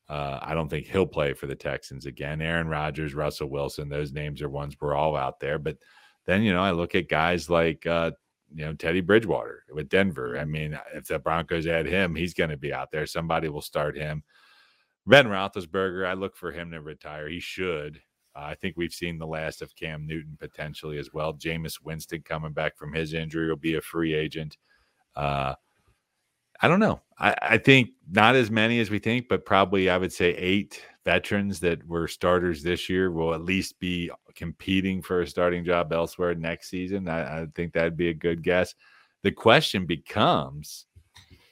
C: Uh, I don't think he'll play for the Texans again. Aaron Rodgers, Russell Wilson, those names are ones we're all out there. But then, you know, I look at guys like uh, you know, Teddy Bridgewater with Denver. I mean, if the Broncos add him, he's going to be out there. Somebody will start him. Ben Roethlisberger, I look for him to retire. He should. Uh, I think we've seen the last of Cam Newton potentially as well. Jameis Winston coming back from his injury will be a free agent. Uh, I don't know. I, I think not as many as we think, but probably I would say eight veterans that were starters this year will at least be competing for a starting job elsewhere next season. I, I think that'd be a good guess. The question becomes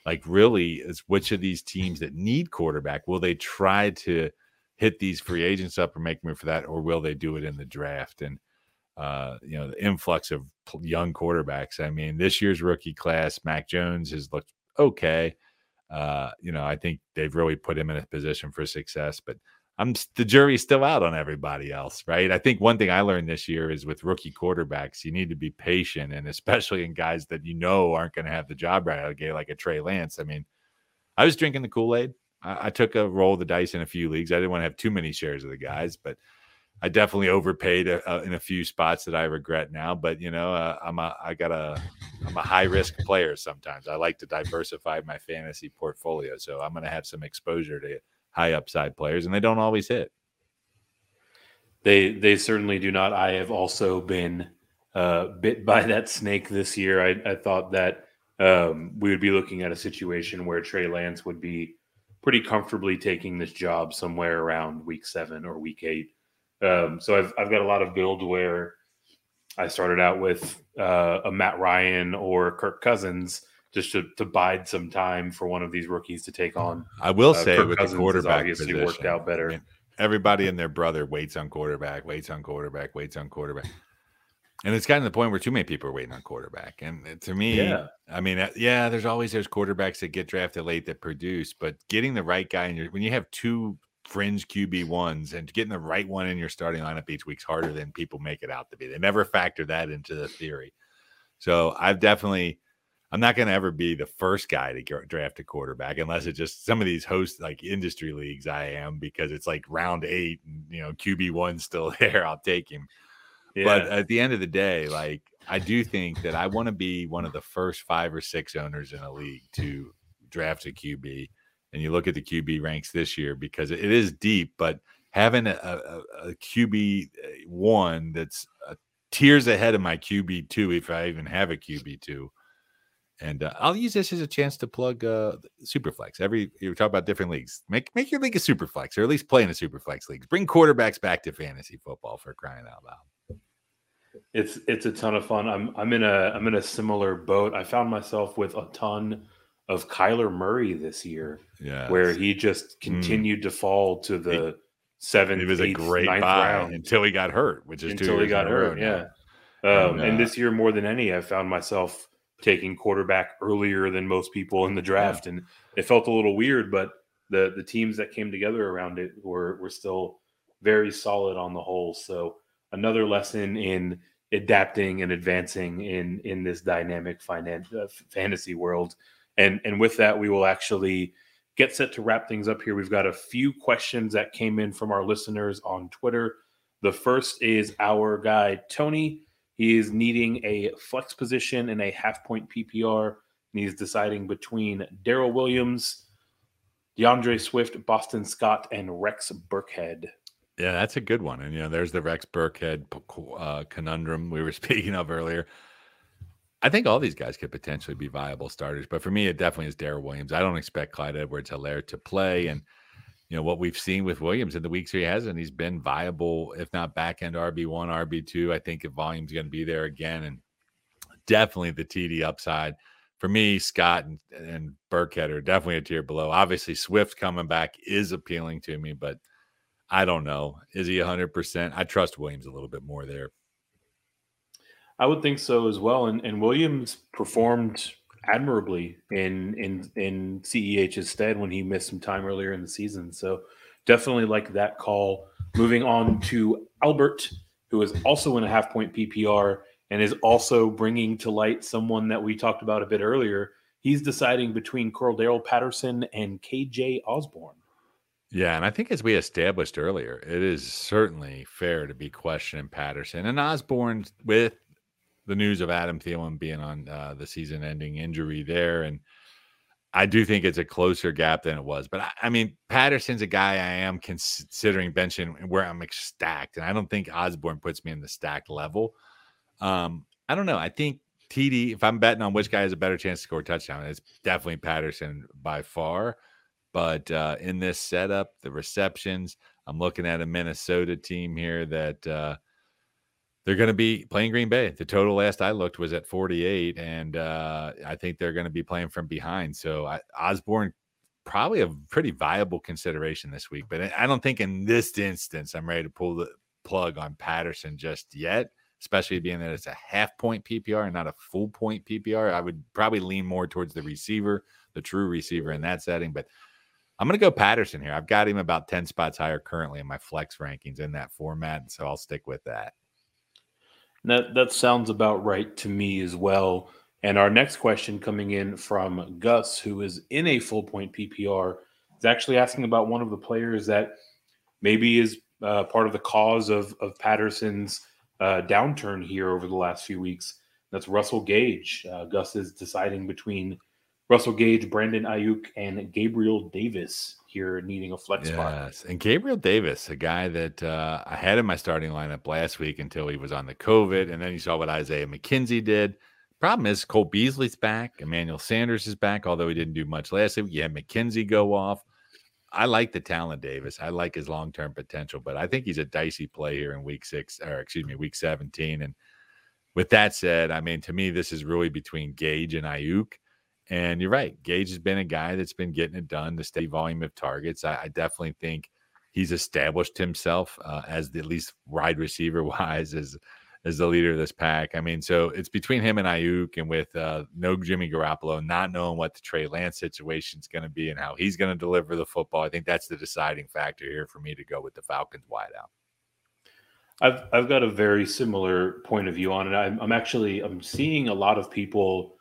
C: like really is which of these teams that need quarterback will they try to hit these free agents up or make room for that or will they do it in the draft and uh, you know the influx of young quarterbacks i mean this year's rookie class mac jones has looked okay uh, you know, I think they've really put him in a position for success, but I'm the jury's still out on everybody else, right? I think one thing I learned this year is with rookie quarterbacks, you need to be patient, and especially in guys that you know aren't going to have the job right out of the gate, like a Trey Lance. I mean, I was drinking the Kool Aid. I, I, took a roll of the dice in a few leagues. I didn't want to have too many shares of the guys, but I definitely overpaid a, a, in a few spots that I regret now. But you know, uh, I'm a I got a I'm a high risk player. Sometimes I like to diversify my fantasy portfolio, so I'm going to have some exposure to high upside players, and they don't always hit.
B: They they certainly do not. I have also been uh, bit by that snake this year. I, I thought that um, we would be looking at a situation where Trey Lance would be pretty comfortably taking this job somewhere around week seven or week eight. Um, so I've I've got a lot of build where I started out with uh, a Matt Ryan or Kirk Cousins just to, to bide some time for one of these rookies to take on.
C: I will uh, say Kirk with Cousins the quarterback obviously position,
B: worked out better. I mean,
C: everybody and their brother waits on quarterback, waits on quarterback, waits on quarterback. And it's gotten to the point where too many people are waiting on quarterback. And to me, yeah. I mean, uh, yeah, there's always there's quarterbacks that get drafted late that produce, but getting the right guy in your when you have two fringe QB ones and getting the right one in your starting lineup each week's harder than people make it out to be. They never factor that into the theory. So I've definitely, I'm not going to ever be the first guy to draft a quarterback unless it's just some of these host like industry leagues. I am because it's like round eight and you know QB one still there. I'll take him. Yeah. But at the end of the day, like I do think that I want to be one of the first five or six owners in a league to draft a QB and you look at the QB ranks this year because it is deep, but having a, a, a QB uh, one that's uh, tiers ahead of my QB two, if I even have a QB two. And uh, I'll use this as a chance to plug uh, Superflex. Every you talk about different leagues. Make make your league a Superflex, or at least play in a Superflex leagues. Bring quarterbacks back to fantasy football for crying out loud.
B: It's it's a ton of fun. I'm I'm in a I'm in a similar boat. I found myself with a ton of Kyler Murray this year, yeah, where he just mm. continued mm. to fall to the he, seventh. It was eighth, a great buy round.
C: until he got hurt, which is
B: until he got hurt. Yeah, um, and, uh, and, this year more than any, I found myself taking quarterback earlier than most people in the draft, yeah. and it felt a little weird, but the the teams that came together around it were were still very solid on the whole. So another lesson in adapting and advancing in in this dynamic finance uh, fantasy world and and with that, we will actually get set to wrap things up here. We've got a few questions that came in from our listeners on Twitter. The first is our guy Tony. He is needing a flex position in a half point PPR, and he's deciding between Darrel Williams, D'Andre Swift, Boston Scott, and Rex Burkhead.
C: Yeah, that's a good one. And you know, there's the Rex Burkhead uh, conundrum we were speaking of earlier. I think all these guys could potentially be viable starters, but for me, it definitely is Darrel Williams. I don't expect Clyde Edwards Helaire to play. And you know what we've seen with Williams in the weeks he hasn't. He's been viable, if not back end RB one, RB two. I think if volume's going to be there again, and definitely the TD upside for me. Scott and, and Burkhead are definitely a tier below. Obviously, Swift coming back is appealing to me, but I don't know. Is he hundred percent? I trust Williams a little bit more there.
B: I would think so as well. And, and Williams performed admirably in in in CEH's stead when he missed some time earlier in the season. So definitely like that call. Moving on to Albert, who is also in a half point PPR and is also bringing to light someone that we talked about a bit earlier. He's deciding between Cordarrelle Patterson and KJ Osborn.
C: Yeah, and I think as we established earlier, it is certainly fair to be questioning Patterson and Osborn with the news of Adam Thielen being on uh, the season-ending injury there, and I do think it's a closer gap than it was. But I, I, mean, Patterson's a guy I am considering benching where I'm stacked, and I don't think Osborn puts me in the stacked level. Um, I don't know. I think TD, if I'm betting on which guy has a better chance to score a touchdown, it's definitely Patterson by far. But uh, in this setup, the receptions, I'm looking at a Minnesota team here that uh, they're going to be playing Green Bay. The total last I looked was at 48, and uh, I think they're going to be playing from behind. So I, Osborn probably a pretty viable consideration this week, but I don't think in this instance I'm ready to pull the plug on Patterson just yet. Especially being that it's a half point PPR and not a full point PPR, I would probably lean more towards the receiver, the true receiver in that setting. But I'm going to go Patterson here. I've got him about 10 spots higher currently in my flex rankings in that format. So I'll stick with that.
B: That that sounds about right to me as well. And our next question coming in from Gus, who is in a full point PPR, is actually asking about one of the players that maybe is uh, part of the cause of of Patterson's uh, downturn here over the last few weeks. That's Russell Gage. Uh, Gus is deciding between Russell Gage, Brandon Aiyuk, and Gabriel Davis here needing a flex yes. spot.
C: And Gabriel Davis, a guy that uh, I had in my starting lineup last week until he was on the COVID, and then you saw what Isaiah McKenzie did. Problem is, Cole Beasley's back. Emmanuel Sanders is back, although he didn't do much last week. You had McKenzie go off. I like the talent, Davis. I like his long term potential, but I think he's a dicey play here in week six, or excuse me, week 17. And with that said, I mean, to me, this is really between Gage and Aiyuk. And you're right. Gage has been a guy that's been getting it done, the steady volume of targets. I, I definitely think he's established himself uh, as the at least wide receiver wise as as the leader of this pack. I mean, so it's between him and Aiyuk, and with uh, no Jimmy Garoppolo, not knowing what the Trey Lance situation is going to be and how he's going to deliver the football. I think that's the deciding factor here for me to go with the Falcons wide out.
B: I've I've got a very similar point of view on it. I'm, I'm actually I'm seeing a lot of people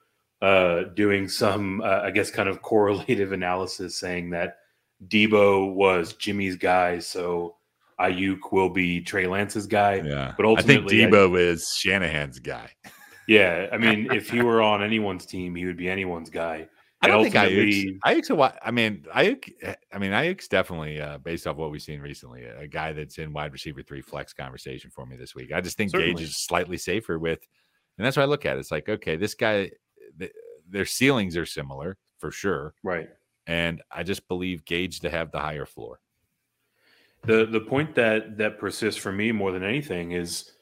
B: uh, doing some, uh, I guess, kind of correlative analysis, saying that Deebo was Jimmy's guy, so Aiyuk will be Trey Lance's guy.
C: Yeah, but ultimately, I think Deebo I, is Shanahan's guy.
B: Yeah, I mean, if he were on anyone's team, he would be anyone's guy.
C: I don't think Aiyuk's, Aiyuk's a, I mean, Aiyuk, I mean, Aiyuk's definitely, uh, based off what we've seen recently, a guy that's in wide receiver three flex conversation for me this week. I just think Certainly. Gage is slightly safer with, and that's why I look at. It's like, okay, this guy their ceilings are similar for sure.
B: Right.
C: And I just believe Gage to have the higher floor.
B: The the point that that persists for me more than anything is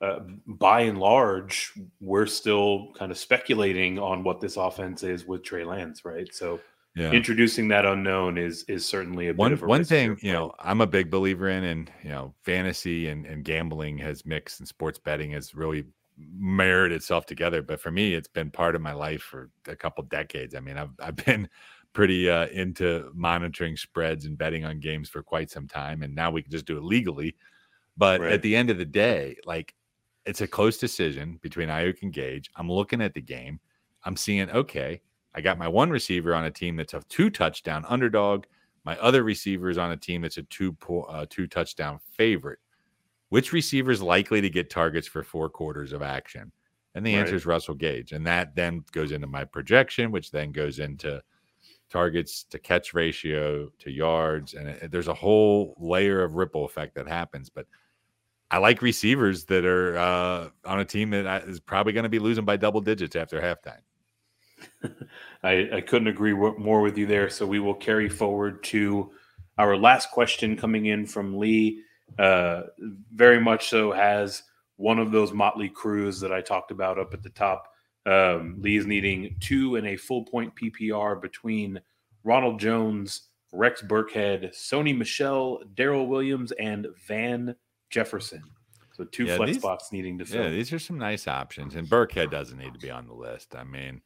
B: uh, by and large, we're still kind of speculating on what this offense is with Trey Lance, right? So yeah. introducing that unknown is is certainly a
C: one
B: one
C: thing. You know, I'm a big believer in, and you know, fantasy and and gambling has mixed, and sports betting has really married itself together. But for me, it's been part of my life for a couple decades. I mean, I've I've been pretty uh, into monitoring spreads and betting on games for quite some time, and now we can just do it legally. But right. at the end of the day, like it's a close decision between Aiyuk and Gage. I'm looking at the game. I'm seeing okay. I got my one receiver on a team that's a two touchdown underdog. My other receiver is on a team that's a two uh, two touchdown favorite. Which receiver is likely to get targets for four quarters of action? And the right. answer is Russell Gage. And that then goes into my projection, which then goes into targets to catch ratio to yards. And it, there's a whole layer of ripple effect that happens. But I like receivers that are uh, on a team that is probably going to be losing by double digits after halftime.
B: I, I couldn't agree more with you there. So we will carry forward to our last question coming in from Lee, uh, very much so has one of those motley crews that I talked about up at the top. Um, Lee is needing two and a full point PPR between Ronald Jones, Rex Burkhead, Sony Michel, Darrel Williams, and Van Jefferson. So two yeah, flex these, spots needing to fill.
C: Yeah, these are some nice options. And Burkhead doesn't need to be on the list. I mean,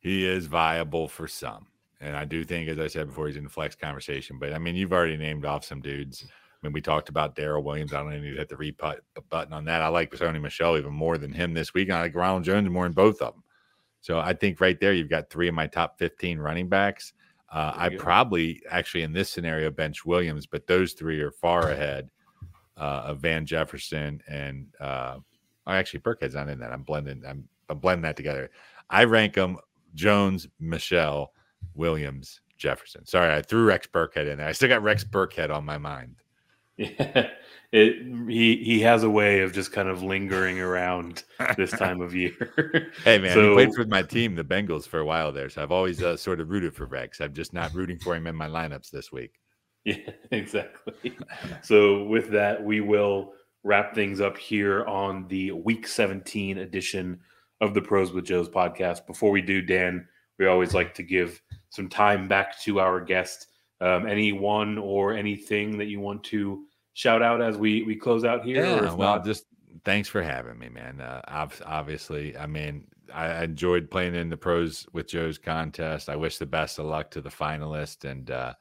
C: he is viable for some. And I do think, as I said before, he's in the flex conversation. But I mean, you've already named off some dudes. I mean, we talked about Darrel Williams. I don't need to hit the repeat button on that. I like Sony Michel even more than him this week. I like Ronald Jones more than both of them. So I think right there, you've got three of my top 15 running backs. Uh, I probably actually in this scenario bench Williams, but those three are far ahead uh, of Van Jefferson and uh, oh, actually Burkhead's not in that. I'm blending. I'm, I'm blending that together. I rank them Jones, Michel, Williams, Jefferson. Sorry, I threw Rex Burkhead in there. I still got Rex Burkhead on my mind.
B: Yeah, it, he he has a way of just kind of lingering around this time of year.
C: hey man, so, he played for my team, the Bengals, for a while there, so I've always uh, sort of rooted for Rex. I'm just not rooting for him in my lineups this week.
B: Yeah, exactly. so with that, we will wrap things up here on the Week 17 edition of the Pros with Joe's podcast. Before we do, Dan, we always like to give some time back to our guest. Um, anyone or anything that you want to shout out as we we close out here?
C: Yeah, well, not? just thanks for having me, man. Uh, obviously, I mean, I enjoyed playing in the pros with Joe's contest. I wish the best of luck to the finalist, and uh,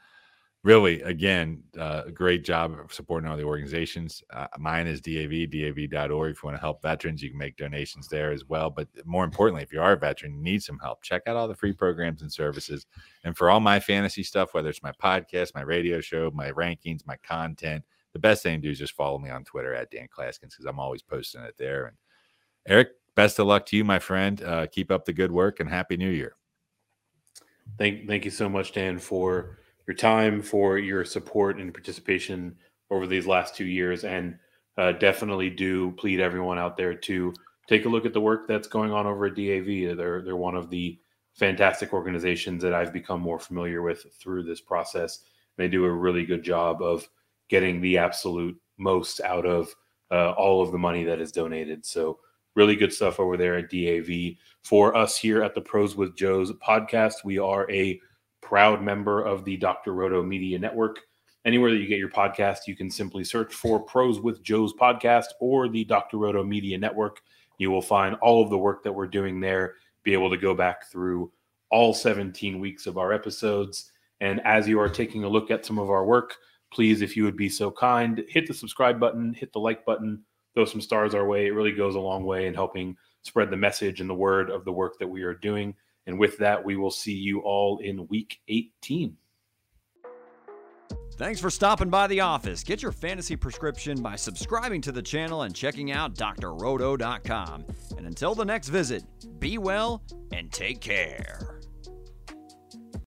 C: really, again, uh, great job of supporting all the organizations. Uh, mine is DAV, DAV.org. If you want to help veterans, you can make donations there as well. But more importantly, if you are a veteran, need some help, check out all the free programs and services. And for all my fantasy stuff, whether it's my podcast, my radio show, my rankings, my content, the best thing to do is just follow me on Twitter at Dan Clasgens because I'm always posting it there. And Eric, best of luck to you, my friend. Uh, keep up the good work and happy new year.
B: Thank, thank you so much, Dan, for your time, for your support and participation over these last two years. And uh, definitely do plead everyone out there to take a look at the work that's going on over at DAV. They're, they're one of the fantastic organizations that I've become more familiar with through this process. They do a really good job of getting the absolute most out of uh, all of the money that is donated. So, really good stuff over there at DAV. For us here at the Pros with Joe's podcast, we are a proud member of the Dr. Roto Media Network. Anywhere that you get your podcast, you can simply search for Pros with Joe's podcast or the Dr. Roto Media Network. You will find all of the work that we're doing there, be able to go back through all 17 weeks of our episodes. And as you are taking a look at some of our work, please, if you would be so kind, hit the subscribe button, hit the like button, throw some stars our way. It really goes a long way in helping spread the message and the word of the work that we are doing. And with that, we will see you all in week 18.
A: Thanks for stopping by the office. Get your fantasy prescription by subscribing to the channel and checking out drroto.com. And until the next visit, be well and take care.